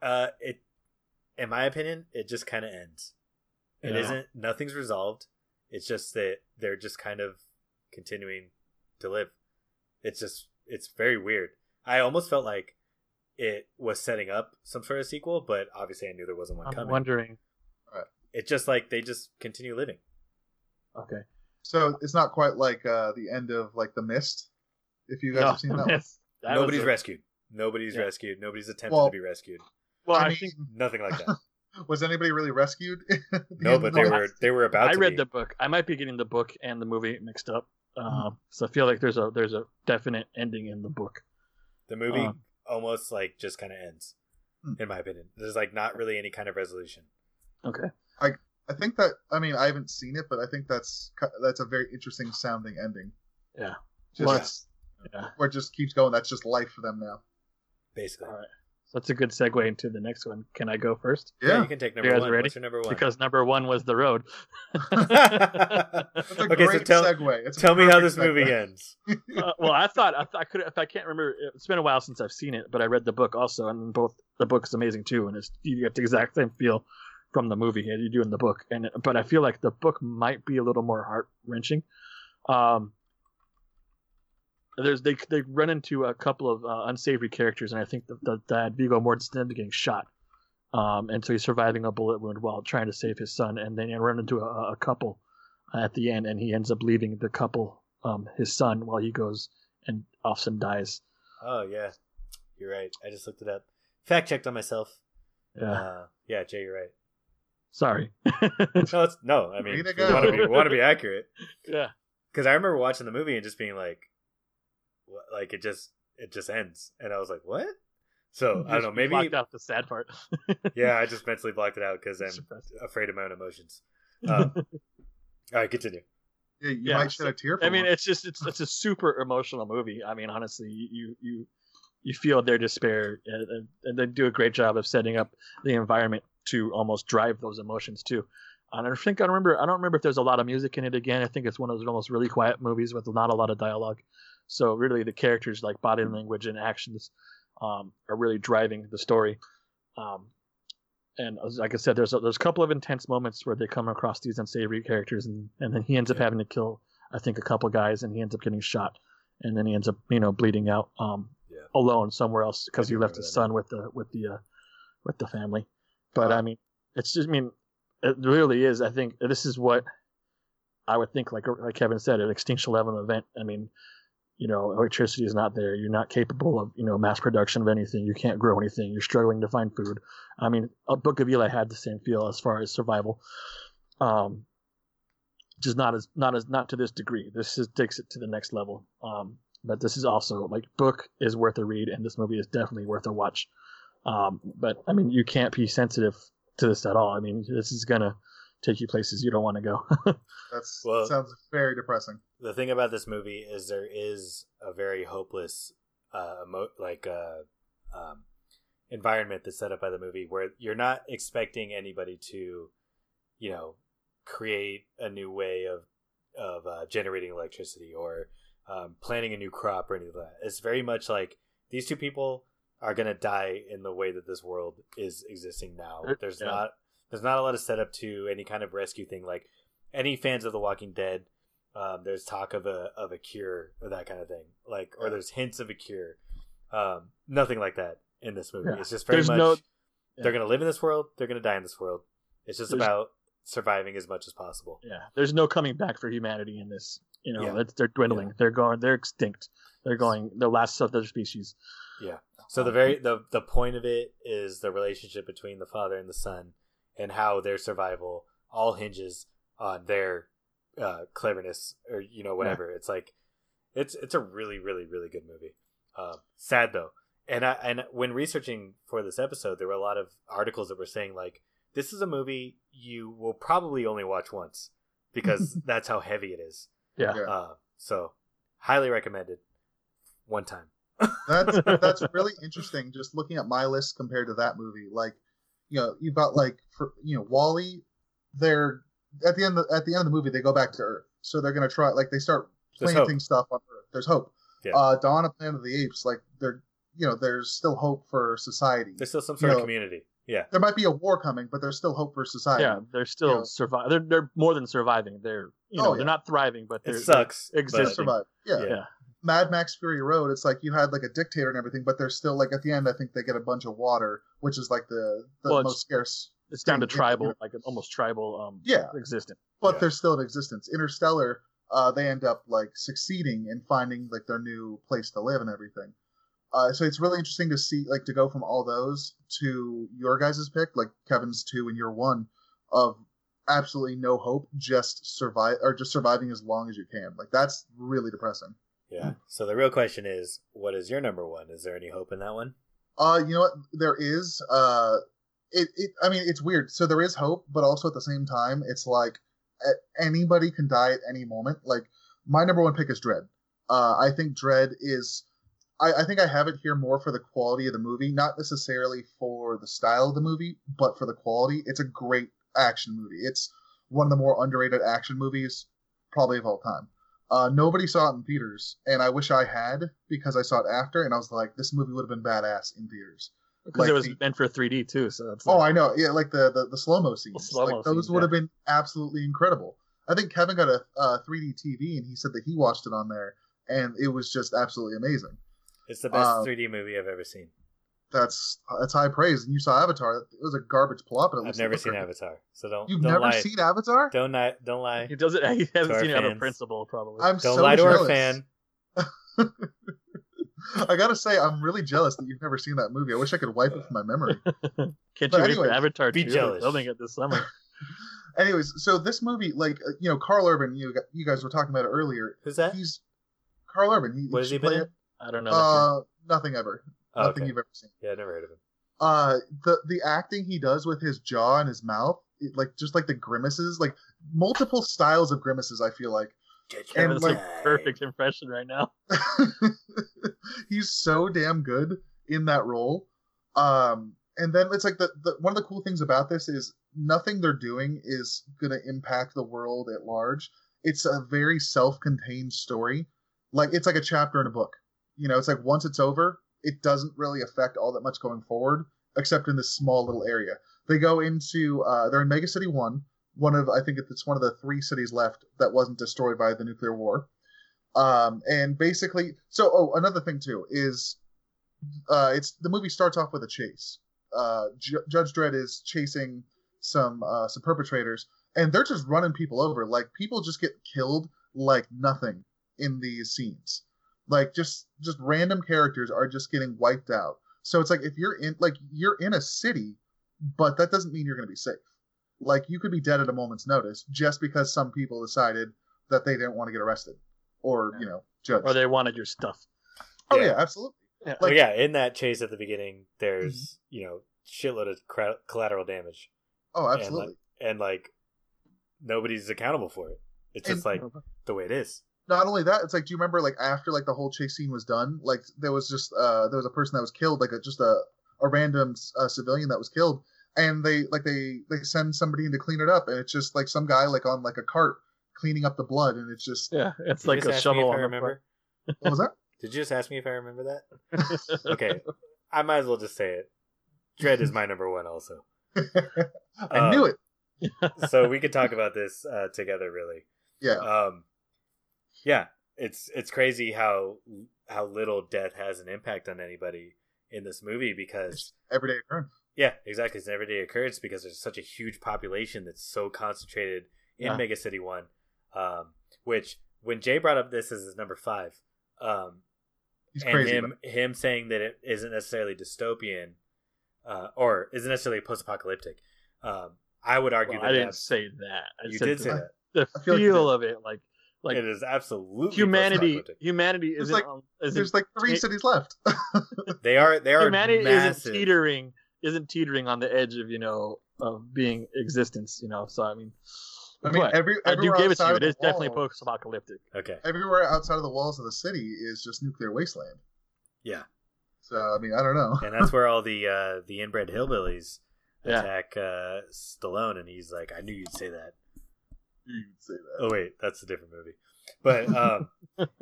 Uh, it, in my opinion, it just kind of ends. It Yeah. not Nothing's resolved. It's just that they're just kind of continuing to live. It's just it's very weird. I almost felt like it was setting up some sort of sequel, but obviously I knew there wasn't one I'm coming. wondering. It's just like they just continue living. Okay. so? It's not quite like uh, the end of like The Mist. If you guys No, have seen that, one. that Nobody's a- rescued. Nobody's Yeah. rescued. Nobody's attempted Well- to be rescued. Well, I I, mean, think Nothing like that. was anybody really rescued? the No, but of they the- were they were about. I to read be. the book. I might be getting the book and the movie mixed up. Mm-hmm. Um, so I feel like there's a there's a definite ending in the book. The movie Um, almost like just kind of ends, Hmm. in my opinion. There's like not really any kind of resolution. Okay. I I think that I mean I haven't seen it, but I think that's that's a very interesting sounding ending. Yeah. Just, Well, Yeah. where just keeps going. That's just life for them now. Basically, All right. So that's a good segue into the next one. Can I go first? yeah. Yeah, You can take number you guys one. ready? What's your number one? Because number one was the road. that's a Okay, so great tell- segue. It's Tell me how perfect this movie ends. uh, well, I thought I, I could if I can't remember. It's been a while since I've seen it, but I read the book also, and both the book is amazing too, and it's you get the exact same feel from the movie as you do in the book. And but I feel like the book might be a little more heart wrenching. Um, there's they they run into a couple of uh, unsavory characters, and I think the, the dad Viggo Mortensen ends up getting shot, um, and so he's surviving a bullet wound while trying to save his son, and then they run into a, a couple at the end, and he ends up leaving the couple, um, his son, while he goes and often dies. Oh yeah, you're right. I just looked it up. Fact checked on myself. Yeah, Uh, yeah, Jay, you're right. sorry. No, it's no. I mean, we want to be we want to be accurate yeah, because I remember watching the movie and just being like, what, like it just it just ends, and I was like, what? So I don't know. Maybe blocked out the sad part. yeah, I just mentally blocked it out because I'm Suppressed afraid of my own emotions. Um, all right, continue. Yeah, you Yeah, might shed a tear. For I mean, one. it's just it's it's a super emotional movie. I mean, honestly, you you you feel their despair, and, and- and they do a great job of setting up the environment to almost drive those emotions too. And I think I remember I don't remember if there's a lot of music in it again. I think it's one of those almost really quiet movies with not a lot of dialogue. So really, the characters like body language and actions um, are really driving the story. Um, and as- like I said, there's a, there's a couple of intense moments where they come across these unsavory characters, and, and then he ends up having to kill, I think, a couple guys, and he ends up getting shot, and then he ends up, you know, bleeding out um, Yeah. alone somewhere else because he left his son with the with the uh, with the family. But Wow. I mean, it's just, I mean, it really is. I think this is what I would think, like like Kevin said, an extinction level event. I mean, you know, electricity is not there. You're not capable of, you know, mass production of anything. You can't grow anything. You're struggling to find food. I mean, a Book of Eli had the same feel as far as survival. Um, just not as not as not to this degree. This is, takes it to the next level. Um, but this is also like book is worth a read, and this movie is definitely worth a watch. Um, but I mean, you can't be sensitive to this at all. I mean, this is gonna take you places you don't want to go. That's Well- sounds very depressing. The thing about this movie is there is a very hopeless uh emo- like uh um environment that's set up by the movie where you're not expecting anybody to you know create a new way of of uh, generating electricity or um, planting a new crop or anything like that. It's very much like these two people are gonna die in the way that this world is existing now. Uh, there's yeah. not there's not a lot of setup to any kind of rescue thing. Like any fans of the walking dead um, there's talk of a of a cure or that kind of thing, like or Yeah. there's hints of a cure. Um, nothing like that in this movie. Yeah. It's just very There's much no- they're gonna live in this world, they're gonna die in this world. It's just There's- about surviving as much as possible. yeah, there's no coming back for humanity in this. You know, Yeah. they're dwindling. They're going. They're extinct. They're going. The last of their species. Yeah. So the very the the point of it is the relationship between the father and the son, and how their survival all hinges on their uh, cleverness or you know whatever. It's like it's it's a really really really good movie. Um, sad though, and I and when researching for this episode, there were a lot of articles that were saying like this is a movie you will probably only watch once because that's how heavy it is. Yeah. Yeah. Uh, so highly recommended. One time. That's that's really interesting. Just looking at my list compared to that movie, like you know, you've got like for you know WALL-E. They're at the end of, at the end of the movie they go back to Earth, so they're gonna try like they start planting stuff on Earth. There's hope. Yeah. Uh, Dawn of Planet of the Apes, like they're you know there's still hope for society. There's still some sort of No. community. Yeah. There might be a war coming, but there's still hope for society. Yeah, they're still Yeah. survive. They're they're more than surviving. They're you know Oh, they're not thriving, but It they're sucks. they're They existing. survive. Yeah. Yeah. Yeah. Mad Max Fury Road, it's like you had like a dictator and everything, but they're still like at the end. I think they get a bunch of water, which is like the the Well, most scarce. It's down to thing in the tribal, universe. like an almost tribal um Yeah, existence. but Yeah. they're still in existence. Interstellar, uh, they end up like succeeding in finding like their new place to live and everything. Uh, so it's really interesting to see like to go from all those to your guys' pick, like Kevin's two and your one, of absolutely no hope, just survive or just surviving as long as you can. Like that's really depressing. Yeah. So the real question is, what is your number one? Is there any hope in that one? Uh, you know what? There is. Uh, it, it. I mean, it's weird. So there is hope, but also at the same time, it's like anybody can die at any moment. Like my number one pick is Dredd. Uh, I think Dredd is. I, I think I have it here more for the quality of the movie, not necessarily for the style of the movie, but for the quality. It's a great action movie. It's one of the more underrated action movies, probably of all time. Uh, nobody saw it in theaters, and I wish I had because I saw it after, and I was like, this movie would have been badass in theaters. Because Like it was the- meant for 3D too, so that's Oh, like, I know. Yeah, like the the, the slow mo scenes. slow-mo like those scenes, would have yeah. been absolutely incredible. I think Kevin got a uh, 3D TV, and he said that he watched it on there, and it was just absolutely amazing. It's the best Um, 3D movie I've ever seen. That's that's high praise. And you saw Avatar; it was a garbage plot. But it I've never seen great. Avatar, so don't You've don't never lie. seen Avatar? Don't lie. Don't lie. He doesn't. He hasn't our seen it out of principle, probably. I'm Don't so lie to jealous. our fan. I gotta say, I'm really jealous that you've never seen that movie. I wish I could wipe it from my memory. Can't but you wait anyways, for Avatar be 2? jealous. They're filming it this summer. Anyways, so this movie, like uh, you know, Karl Urban, you you guys were talking about it earlier. Who's that? He's Karl Urban. He, What has he been in? it- I don't know. Uh, nothing ever. Oh, Nothing okay. you've ever seen. Yeah, I've never heard of him. uh the the acting he does with his jaw and his mouth it, like just like the grimaces like multiple styles of grimaces i feel like and, like- a perfect impression right now. he's so damn good in that role. Um and then it's like the, the one of the cool things about this is nothing they're doing is going to impact the world at large. It's a very self-contained story. Like it's like a chapter in a book. You know it's like once it's over it doesn't really affect all that much going forward except in this small little area. They go into uh they're in mega city one one of i think it's one of the three cities left that wasn't destroyed by the nuclear war. Um and basically so oh another thing too is uh it's the movie starts off with a chase. Uh Ju- judge dredd is chasing some uh some perpetrators and they're just running people over. Like people just get killed like nothing in these scenes. Like just just random characters are just getting wiped out. So it's like if you're in like you're in a city but that doesn't mean you're going to be safe like you could be dead at a moment's notice just because some people decided that they didn't want to get arrested or you know judged Or they wanted your stuff. oh Yeah. yeah absolutely Yeah. Well, Like- yeah, in that chase at the beginning, there's you know shitload of cra- collateral damage, oh absolutely and like nobody's accountable for it. It's just like the way it is. not only that, it's like, do you remember like after like the whole chase scene was done, like there was just uh there was a person that was killed, like a, just a a random uh, civilian that was killed, and they like they they send somebody in to clean it up, and it's just like some guy like on like a cart cleaning up the blood, and it's just Yeah, it's like a shovel I on the remember. what was that? Did you just ask me if I remember that? Okay, I might as well just say it. Dredd is my number one, also. I Uh, knew it. So we could talk about this uh, together, really. Yeah, Um, yeah, it's it's crazy how how little death has an impact on anybody in this movie because everyday occurrence. Yeah, exactly, it's an everyday occurrence because there's such a huge population that's so concentrated in Yeah. Mega City One. Um, which when Jay brought up this as his number five, um, He's and crazy. him him saying that it isn't necessarily dystopian, uh, or isn't necessarily post-apocalyptic. Um, I would argue Well, that I didn't that's- say that. I you said did say that. the feel like you feel did. of it, like like it is absolutely humanity. Humanity isn't. like- on- There's like three it- cities left. They are they are humanity massive. isn't teetering. Isn't teetering on the edge of you know of being existence. You know. So I mean, I mean, every I do give it to outside you. It is It the is definitely post-apocalyptic. Okay, Everywhere outside of the walls of the city is just nuclear wasteland. yeah, So I mean, I don't know. and that's where all the uh, the inbred hillbillies Yeah. attack uh, Stallone, and he's like, "I knew you'd say that." You can say that. Oh wait, that's a different movie. But um,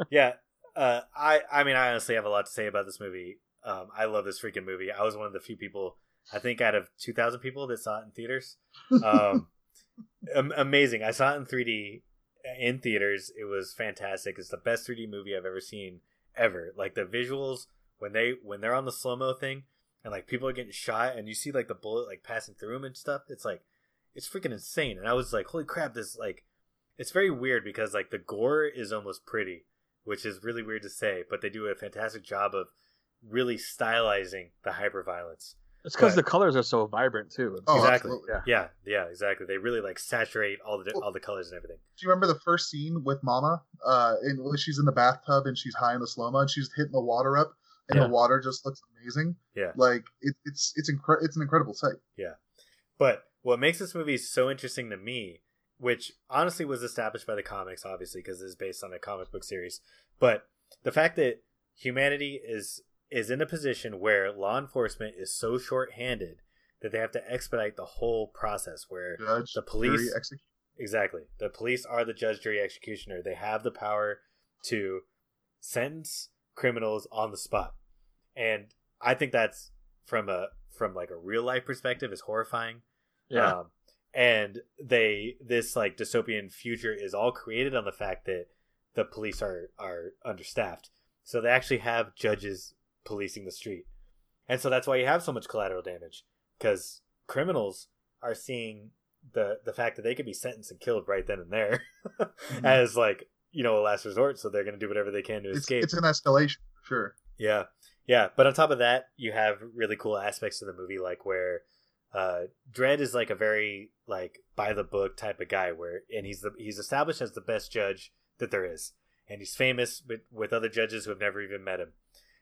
yeah, uh, I I mean, I honestly have a lot to say about this movie. Um, I love this freaking movie. I was one of the few people, I think, out of two thousand people that saw it in theaters. Um, amazing. I saw it in 3D in theaters. It was fantastic. It's the best 3D movie I've ever seen ever. Like the visuals when they when they're on the slow mo thing and like people are getting shot and you see like the bullet like passing through them and stuff. It's like it's freaking insane. And I was like, holy crap! This like it's very weird because like the gore is almost pretty, which is really weird to say, but they do a fantastic job of really stylizing the hyper violence. It's because the colors are so vibrant too. Oh, exactly. absolutely. Yeah. Yeah, yeah, exactly. They really like saturate all the all the colors and everything. Do you remember the first scene with Mama? Uh, in, she's in the bathtub and she's high in the slow mo and she's hitting the water up, and Yeah. the water just looks amazing. Yeah. Like it, it's it's incre- it's an incredible sight. Yeah, but what makes this movie so interesting to me, which honestly was established by the comics, obviously because it's based on a comic book series, but the fact that humanity is is in a position where law enforcement is so short-handed that they have to expedite the whole process where Judge, The police- execute. Exactly. The police are the judge, jury, executioner. They have the power to sentence criminals on the spot. And I think that's from a from like a real life perspective is horrifying. Yeah. Um, and they this like dystopian future is all created on the fact that the police are are understaffed. So they actually have judges policing the street, and so that's why you have so much collateral damage because criminals are seeing the the fact that they could be sentenced and killed right then and there as like you know a last resort. So they're going to do whatever they can to It's, escape. it's an escalation, sure. Yeah, yeah. But on top of that, you have really cool aspects of the movie, like where uh, Dredd is like a very like by the book type of guy, where and he's the he's established as the best judge that there is, and he's famous with, with other judges who have never even met him.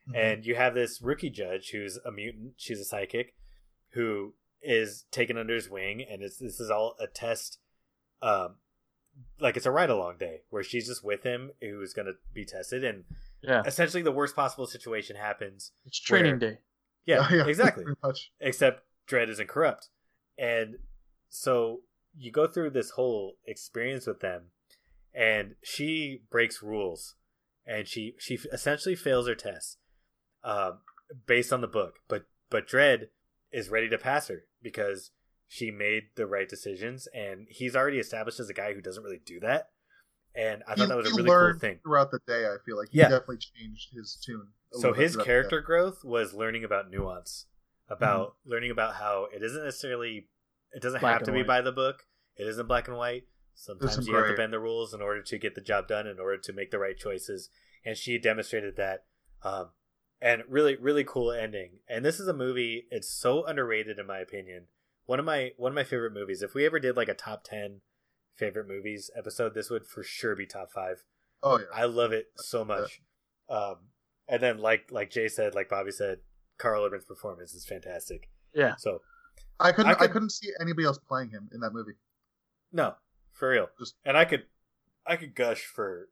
Mm-hmm. And you have this rookie judge who's a mutant. She's a psychic, who is taken under his wing, and it's this is all a test. Um, like it's a ride along day where she's just with him, who's going to be tested, and Yeah, essentially the worst possible situation happens. it's training where- day. Yeah, Yeah, exactly. Much. Except Dredd isn't corrupt, and so you go through this whole experience with them, and she breaks rules, and she she essentially fails her test, um, based on the book. But but Dredd is ready to pass her because she made the right decisions, and he's already established as a guy who doesn't really do that. And I thought He- that was a really cool thing. throughout the day. I feel like he Yeah. definitely changed his tune. a so his character growth was learning about nuance about Mm-hmm. learning about how it isn't necessarily it doesn't Black have to be white. by the book it isn't black and white sometimes some you have to bend the rules in order to get the job done in order to make the right choices and she demonstrated that um, and really really cool ending and this is a movie it's so underrated in my opinion one of my one of my favorite movies if we ever did like a top 10 favorite movies episode this would for sure be top 5 Oh yeah. I love it so much. Um, and then like like Jay said, like Bobby said, Karl Urban's performance is fantastic. Yeah, So I couldn't. I I, could- couldn't see anybody else playing him in that movie. no, for real. Just- and I could I could gush for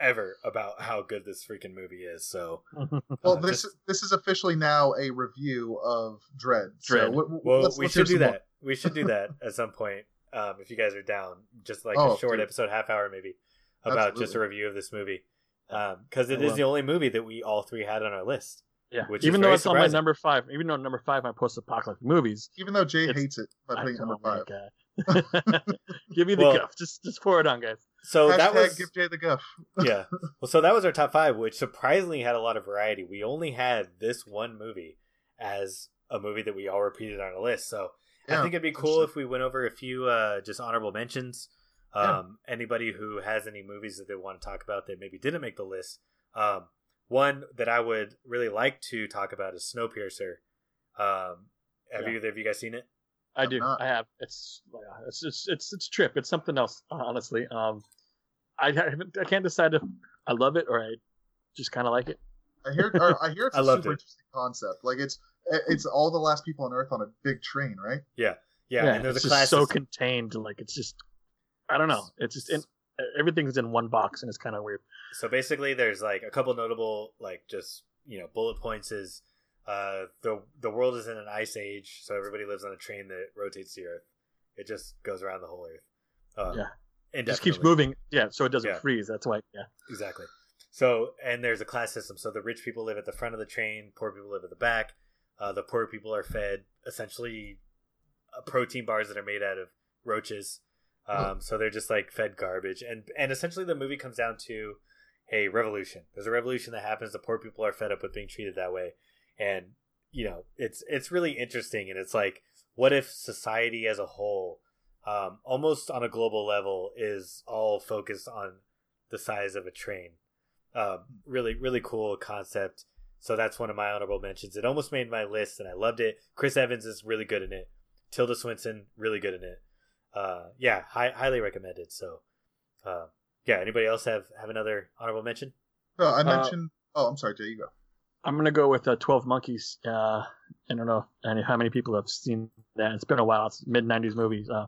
ever about how good this freaking movie is. So Well, uh, this just- this is officially now a review of Dredd. So w- w- well, let's- we let's should do some more. that. We should do that at some point. Um, if you guys are down, just like Oh, a short dude. episode, half hour maybe, about just a review of this movie. Um because it I is will. the only movie that we all three had on our list. yeah. Which is even though very it's on my number five, even though number five my post-apocalyptic movies, Even though Jay hates it by I, putting number oh five. give me the Well- guff. Just just pour it on, guys. So Hashtag that was give Jay the guff. yeah. Well, so that was our top five, which surprisingly had a lot of variety. We only had this one movie as a movie that we all repeated on our list. So I think it'd be cool sure. if we went over a few uh, just honorable mentions. Yeah. Um, Anybody who has any movies that they want to talk about that maybe didn't make the list. Um, one that I would really like to talk about is Snowpiercer. Um, have Yeah. either of you guys seen it? I I'm do. not. I have. It's yeah, it's it's it's it's a trip. It's something else, honestly. Um, I haven't. I can't decide if I love it or I just kind of like it. I hear. I hear it's I a loved super it. interesting concept. Like it's it's all the last people on Earth on a big train, right? Yeah, Yeah. and there's it's a just class so system. contained. Like it's just, I don't know. It's just in, everything's in one box and it's kind of weird. so basically there's like a couple notable like just you know bullet points is uh the the world is in an ice age so everybody lives on a train that rotates the earth it just goes around the whole earth uh, Yeah. And It just keeps moving. Yeah, so it doesn't Yeah. freeze. That's why. Yeah. exactly so and there's a class system so the rich people live at the front of the train poor people live at the back uh, the poor people are fed essentially uh, protein bars that are made out of roaches um, so they're just like fed garbage and and essentially the movie comes down to a revolution there's a revolution that happens the poor people are fed up with being treated that way and you know it's it's really interesting and it's like what if society as a whole um, almost on a global level is all focused on the size of a train um, really really cool concept so that's one of my honorable mentions it almost made my list and i loved it chris evans is really good in it tilda swinton really good in it uh, yeah hi- highly recommended so uh, yeah anybody else have have another honorable mention No, I Uh, mentioned. oh, I'm sorry, Jay. You go. I'm gonna go with uh, Twelve Monkeys. Uh, I don't know any, how many people have seen that. It's been a while. It's mid '90s movies. Uh,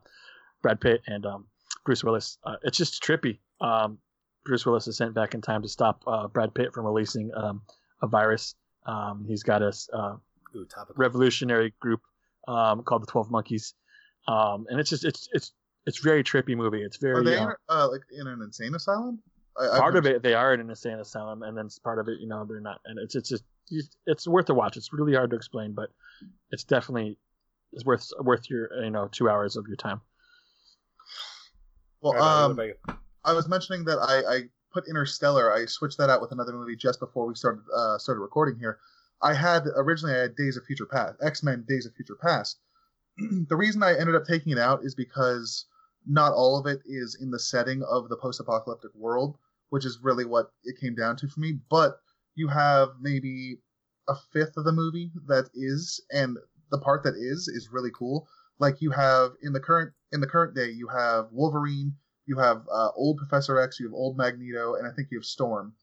Brad Pitt and um, Bruce Willis. Uh, it's just trippy. Um, Bruce Willis is sent back in time to stop uh, Brad Pitt from releasing um, a virus. Um, he's got a uh, Ooh, revolutionary group um, called the Twelve Monkeys, um, and it's just it's it's it's very trippy movie. It's very Are they uh, in, uh, like in an insane asylum? I, part of it they are in an insane asylum and then part of it you know they're not and it's it's just it's worth a watch it's really hard to explain but it's definitely it's worth worth your you know two hours of your time Well, right, um, what about you? I was mentioning that I, I put Interstellar, I switched that out with another movie just before we started uh, started recording here. I had originally I had Days of Future Past, X Men Days of Future Past. the reason I ended up taking it out is because not all of it is in the setting of the post-apocalyptic world, which is really what it came down to for me. But you have maybe a fifth of the movie that is, and the part that is is really cool. Like you have in the current in the current day, you have Wolverine, you have uh, old Professor X, you have old Magneto, and I think you have Storm,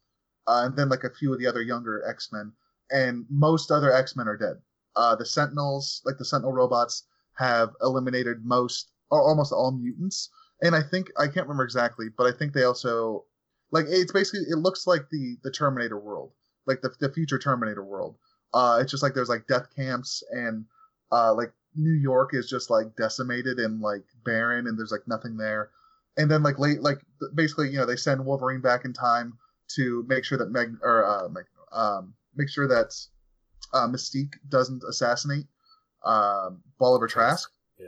uh, and then like a few of the other younger X Men, and most other X Men are dead. Uh, the Sentinels, like the Sentinel robots, have eliminated most or almost all mutants, and I think I can't remember exactly, but I think they also like it's basically it looks like the the Terminator world, like the the future Terminator world. Uh, it's just like there's like death camps and uh, like New York is just like decimated and like barren and there's like nothing there. And then like late like basically you know they send Wolverine back in time to make sure that Meg or uh, Meg, um, make sure that uh, Mystique doesn't assassinate um, Bolivar Trask. Yeah.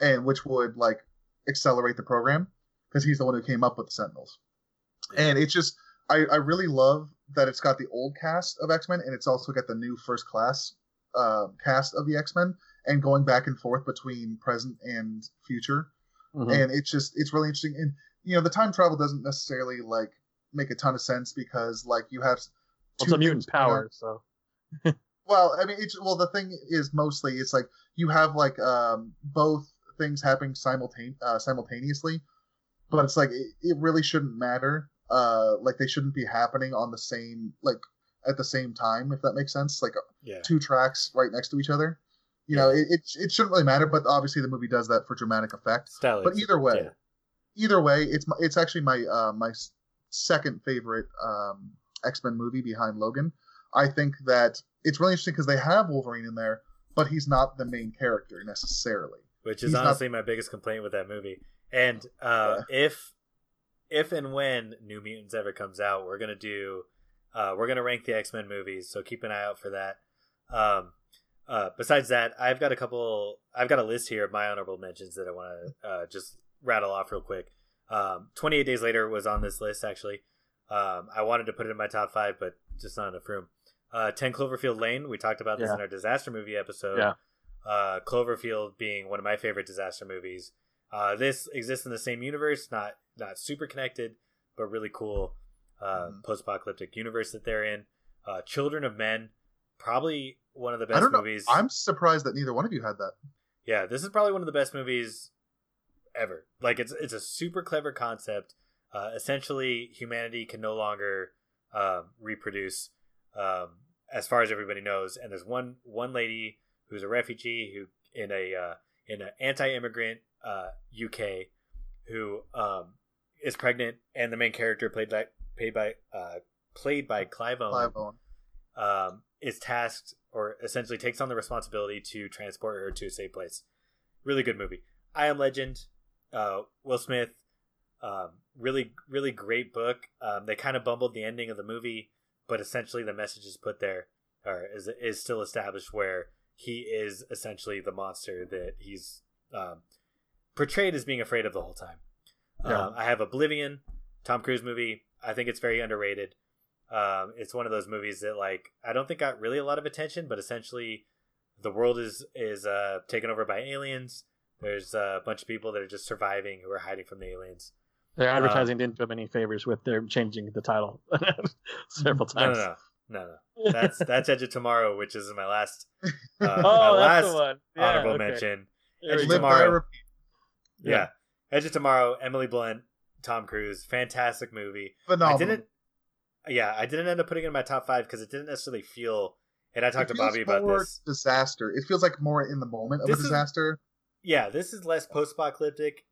And which would like accelerate the program because he's the one who came up with the Sentinels. And it's just I, I really love that it's got the old cast of X Men and it's also got the new first class uh, cast of the X Men and going back and forth between present and future. Mhm. And it's just it's really interesting. And you know the time travel doesn't necessarily like make a ton of sense because like you have Well, two it's a mutant things going power, so Well, I mean, it's well. The thing is, mostly it's like you have like um, both things happening simultane- uh, simultaneously, but it's like it, it really shouldn't matter. Uh, like they shouldn't be happening on the same like at the same time, if that makes sense. Like Yeah. two tracks right next to each other. You know, it, it it shouldn't really matter, but obviously the movie does that for dramatic effect. But either way, yeah. either way, it's my, it's actually my uh, my second favorite um, X Men movie behind Logan. I think that it's really interesting because they have Wolverine in there, but he's not the main character necessarily. which is He's not- honestly my biggest complaint with that movie. And uh, if if and when New Mutants ever comes out, we're gonna do uh, we're gonna rank the X Men movies. So keep an eye out for that. Um, uh, besides that, I've got a couple. I've got a list here of my honorable mentions that I want to uh, just rattle off real quick. Um, Twenty Eight Days Later was on this list actually. Um, I wanted to put it in my top five, but just not enough room. Uh, Ten Cloverfield Lane. We talked about this Yeah. in our disaster movie episode. Yeah. Uh, Cloverfield being one of my favorite disaster movies. Uh, this exists in the same universe, not not super connected, but really cool uh, Mhm. post-apocalyptic universe that they're in. Uh, Children of Men, probably one of the best don't know. movies. I'm surprised that neither one of you had that. Yeah, this is probably one of the best movies ever. Like it's it's a super clever concept. Uh, essentially, humanity can no longer um, reproduce, um, as far as everybody knows. And there's one one lady who's a refugee who in a uh, in an anti-immigrant uh, UK who um, is pregnant, and the main character played by played by uh, played by Clive Owen Clive Owen. Um, is tasked or essentially takes on the responsibility to transport her to a safe place. Really good movie. I Am Legend. Uh, Will Smith. Um, really, really great book. Um, they kind of bumbled the ending of the movie, but essentially the message is put there, or is is still established where he is essentially the monster that he's um, portrayed as being afraid of the whole time. Yeah. Um, I have Oblivion, Tom Cruise movie. I think it's very underrated. Um, it's one of those movies that like I don't think got really a lot of attention, but essentially the world is is uh, taken over by aliens. There's a bunch of people that are just surviving who are hiding from the aliens. their Uh, advertising didn't do them any favors with their changing the title several No, no, times. no, no, no. That's that's Edge of Tomorrow, which is my last uh, my oh, last one. Yeah, honorable okay. mention. There Edge of go. Live by Tomorrow. repeat. Yeah. Edge of Tomorrow, Emily Blunt, Tom Cruise, fantastic movie. Phenomenal. I didn't. Yeah, I didn't end up putting it in my top five because it didn't necessarily feel. And I talked It to feels Bobby about more this. Disaster. It feels like more in the moment of This a is- disaster. Yeah, this is less post-apocalyptic,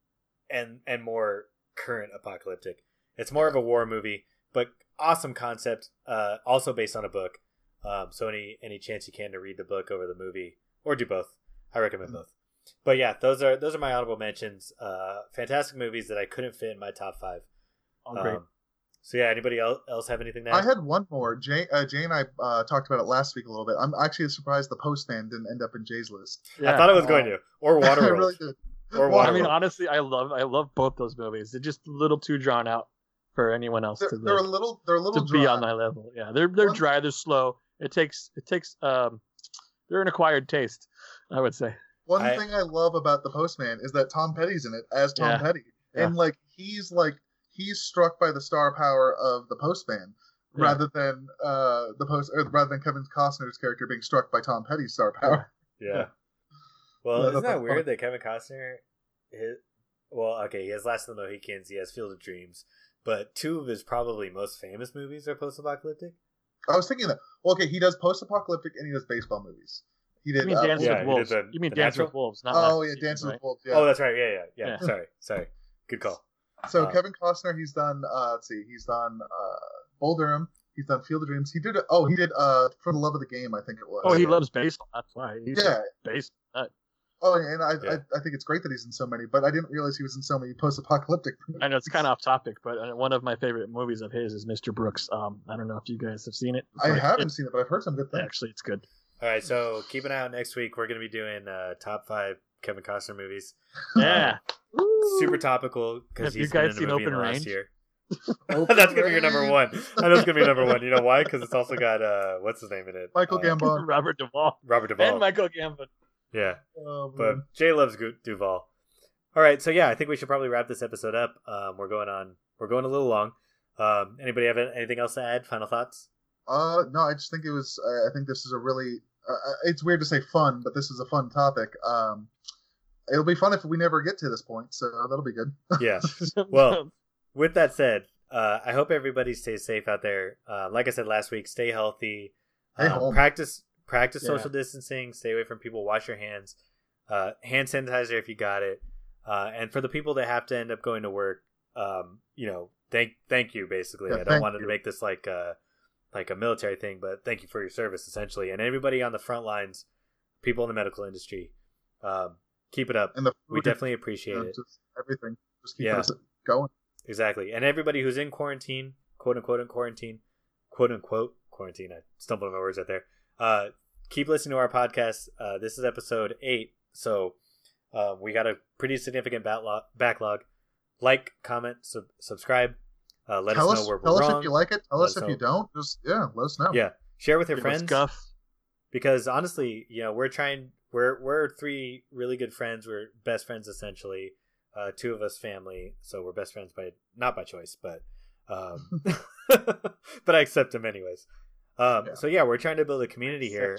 and and more current apocalyptic. It's more of a war movie, but awesome concept. Uh, also based on a book. Um, so any any chance you can to read the book over the movie or do both, I recommend Mm-hmm. both. But yeah, those are those are my honorable mentions. Uh, fantastic movies that I couldn't fit in my top five. Oh, great. Um, so yeah, anybody else, else have anything to I had one more. Jay, uh, Jay and I uh, talked about it last week a little bit. I'm actually surprised the Postman didn't end up in Jay's list. Yeah. I thought it was going to or Waterworld. I really did. Or I Waterworld. mean, honestly, I love I love both those movies. They're just a little too drawn out for anyone else They're, to they're a little they're a little to dry. be on that level. Yeah, they're they're One- dry. They're slow. It takes it takes um, they're an acquired taste, I would say. One I- thing I love about the Postman is that Tom Petty's in it as Tom Yeah. Petty, Yeah. and like he's like he's struck by the star power of the Postman Yeah. rather than uh the post or rather than Kevin Costner's character being struck by Tom Petty's star power. Yeah. Well, Yeah, isn't that funny. weird that Kevin Costner, his, well, okay, he has Last of the Mohicans, he has Field of Dreams, but two of his probably most famous movies are post-apocalyptic. I was thinking that. Well, okay, he does post-apocalyptic and he does baseball movies. He You did. mean uh, Dance yeah, with Wolves? the- you mean the Dance Natural? with Wolves? Not oh yeah, Season, Dance right? with Wolves. Yeah. Oh, that's right. Yeah, yeah, yeah. Yeah. Sorry, sorry. Good call. So Uh, Kevin Costner, he's done. Uh, let's see, he's done uh, Bull Durham. He's done Field of Dreams. He did. Oh, he did. Uh, For the Love of the Game, I think it was. Oh, he loves baseball. That's why. He's Yeah. a base. nut. Oh, and I, Yeah. I I think it's great that he's in so many, but I didn't realize he was in so many post-apocalyptic. I know it's kind of off topic, but uh, one of my favorite movies of his is Mr. Brooks. Um, I don't know if you guys have seen it. I but haven't it- seen it, but I've heard some good things. Actually, it's good. All right, so keep an eye out next week. We're going to be doing uh, top five Kevin Costner movies. Yeah. Super topical because Have you he's been guys in a seen movie in Open the last year. Open That's gonna be your number one. I know it's gonna be number one. You know why? Because it's also got uh, what's his name in it? Michael uh, Gambon. Robert Duvall Robert Duvall. and Michael Gambon. yeah, Oh, but. Jay loves Duvall. All right, so yeah, I think we should probably wrap this episode up. Um, we're going on. We're going a little long. Um, anybody have anything else to add? Final thoughts? Uh, no, I just think it was. I I think this is a really. Uh, uh, it's weird to say fun, but this is a fun topic. Um, it'll be fun if we never get to this point, so that'll be good. Yeah. Well, With that said, uh, I hope everybody stays safe out there. Uh, like I said last week, stay healthy. Um, home. Practice practice Yeah. social distancing. Stay away from people. Wash your hands. Uh, hand sanitizer if you got it. Uh, and for the people that have to end up going to work, um, you know, thank thank you. Basically, Yeah, I don't thank want to make this like uh like a military thing, but thank you for your service essentially. And everybody on the front lines, people in the medical industry, um, keep it up. and the We definitely appreciate it. everything, just keep Yeah. us going. Exactly. And everybody who's in quarantine, quote unquote in quarantine, quote unquote quarantine. I stumbled on my words out there. Uh, keep listening to our podcast. Uh, this is episode eight, so uh, we got a pretty significant backlog. backlog. Like, comment, sub- subscribe. Uh, let tell us us, know where tell we're us wrong. if you like it. Tell Let us us if you don't. Just yeah, let us know. Yeah, share with your Give friends guff. because honestly, you know, we're trying. We're we're three really good friends. We're best friends essentially. Uh, two of us family, so we're best friends by not by choice, but um, but I accept them anyways. Um, Yeah. So yeah, we're trying to build a community here.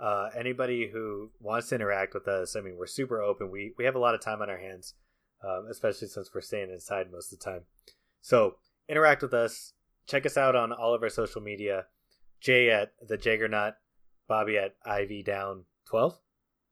Uh, anybody who wants to interact with us, I mean, we're super open. We we have a lot of time on our hands, um, especially since we're staying inside most of the time. So interact with us. Check us out on all of our social media. Jay at the Jaggernaut, Bobby at Ivy Down twelve.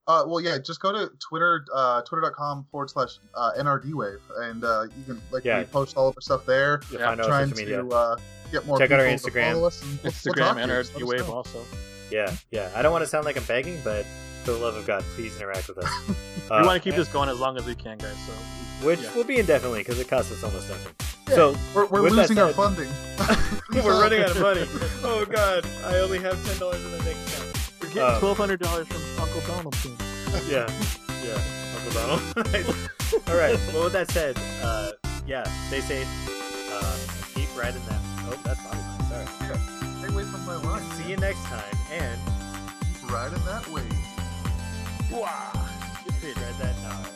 Uh, well, yeah, just go to Twitter, uh, twitter.com forward slash uh, NRDWave, and uh, you can like Yeah. we post all of our stuff there. You'll Yeah, find out trying social media. to uh, get more Check out our people to Instagram. us and we'll- we'll Instagram talk to and you. our Just let D us Wave know. also. Yeah, yeah. I don't want to sound like I'm begging, but for the love of God, please interact with us. we Uh, want to keep this going as long as we can, guys. So which yeah. will be indefinitely because it costs us almost nothing. Yeah. So We're, we're With that losing our funding. we're running out of money. Oh God, I only have ten dollars in the bank account. we're getting Um, twelve hundred dollars from Uncle Donald soon. Yeah, yeah, Uncle Donald. All right. Well, with that said, uh, yeah, stay safe. Uh, keep riding that. Oh, that's Bobby. Sorry. Stay away from my line. See you next time, and Keep riding that wave. Wow. ride that. Uh,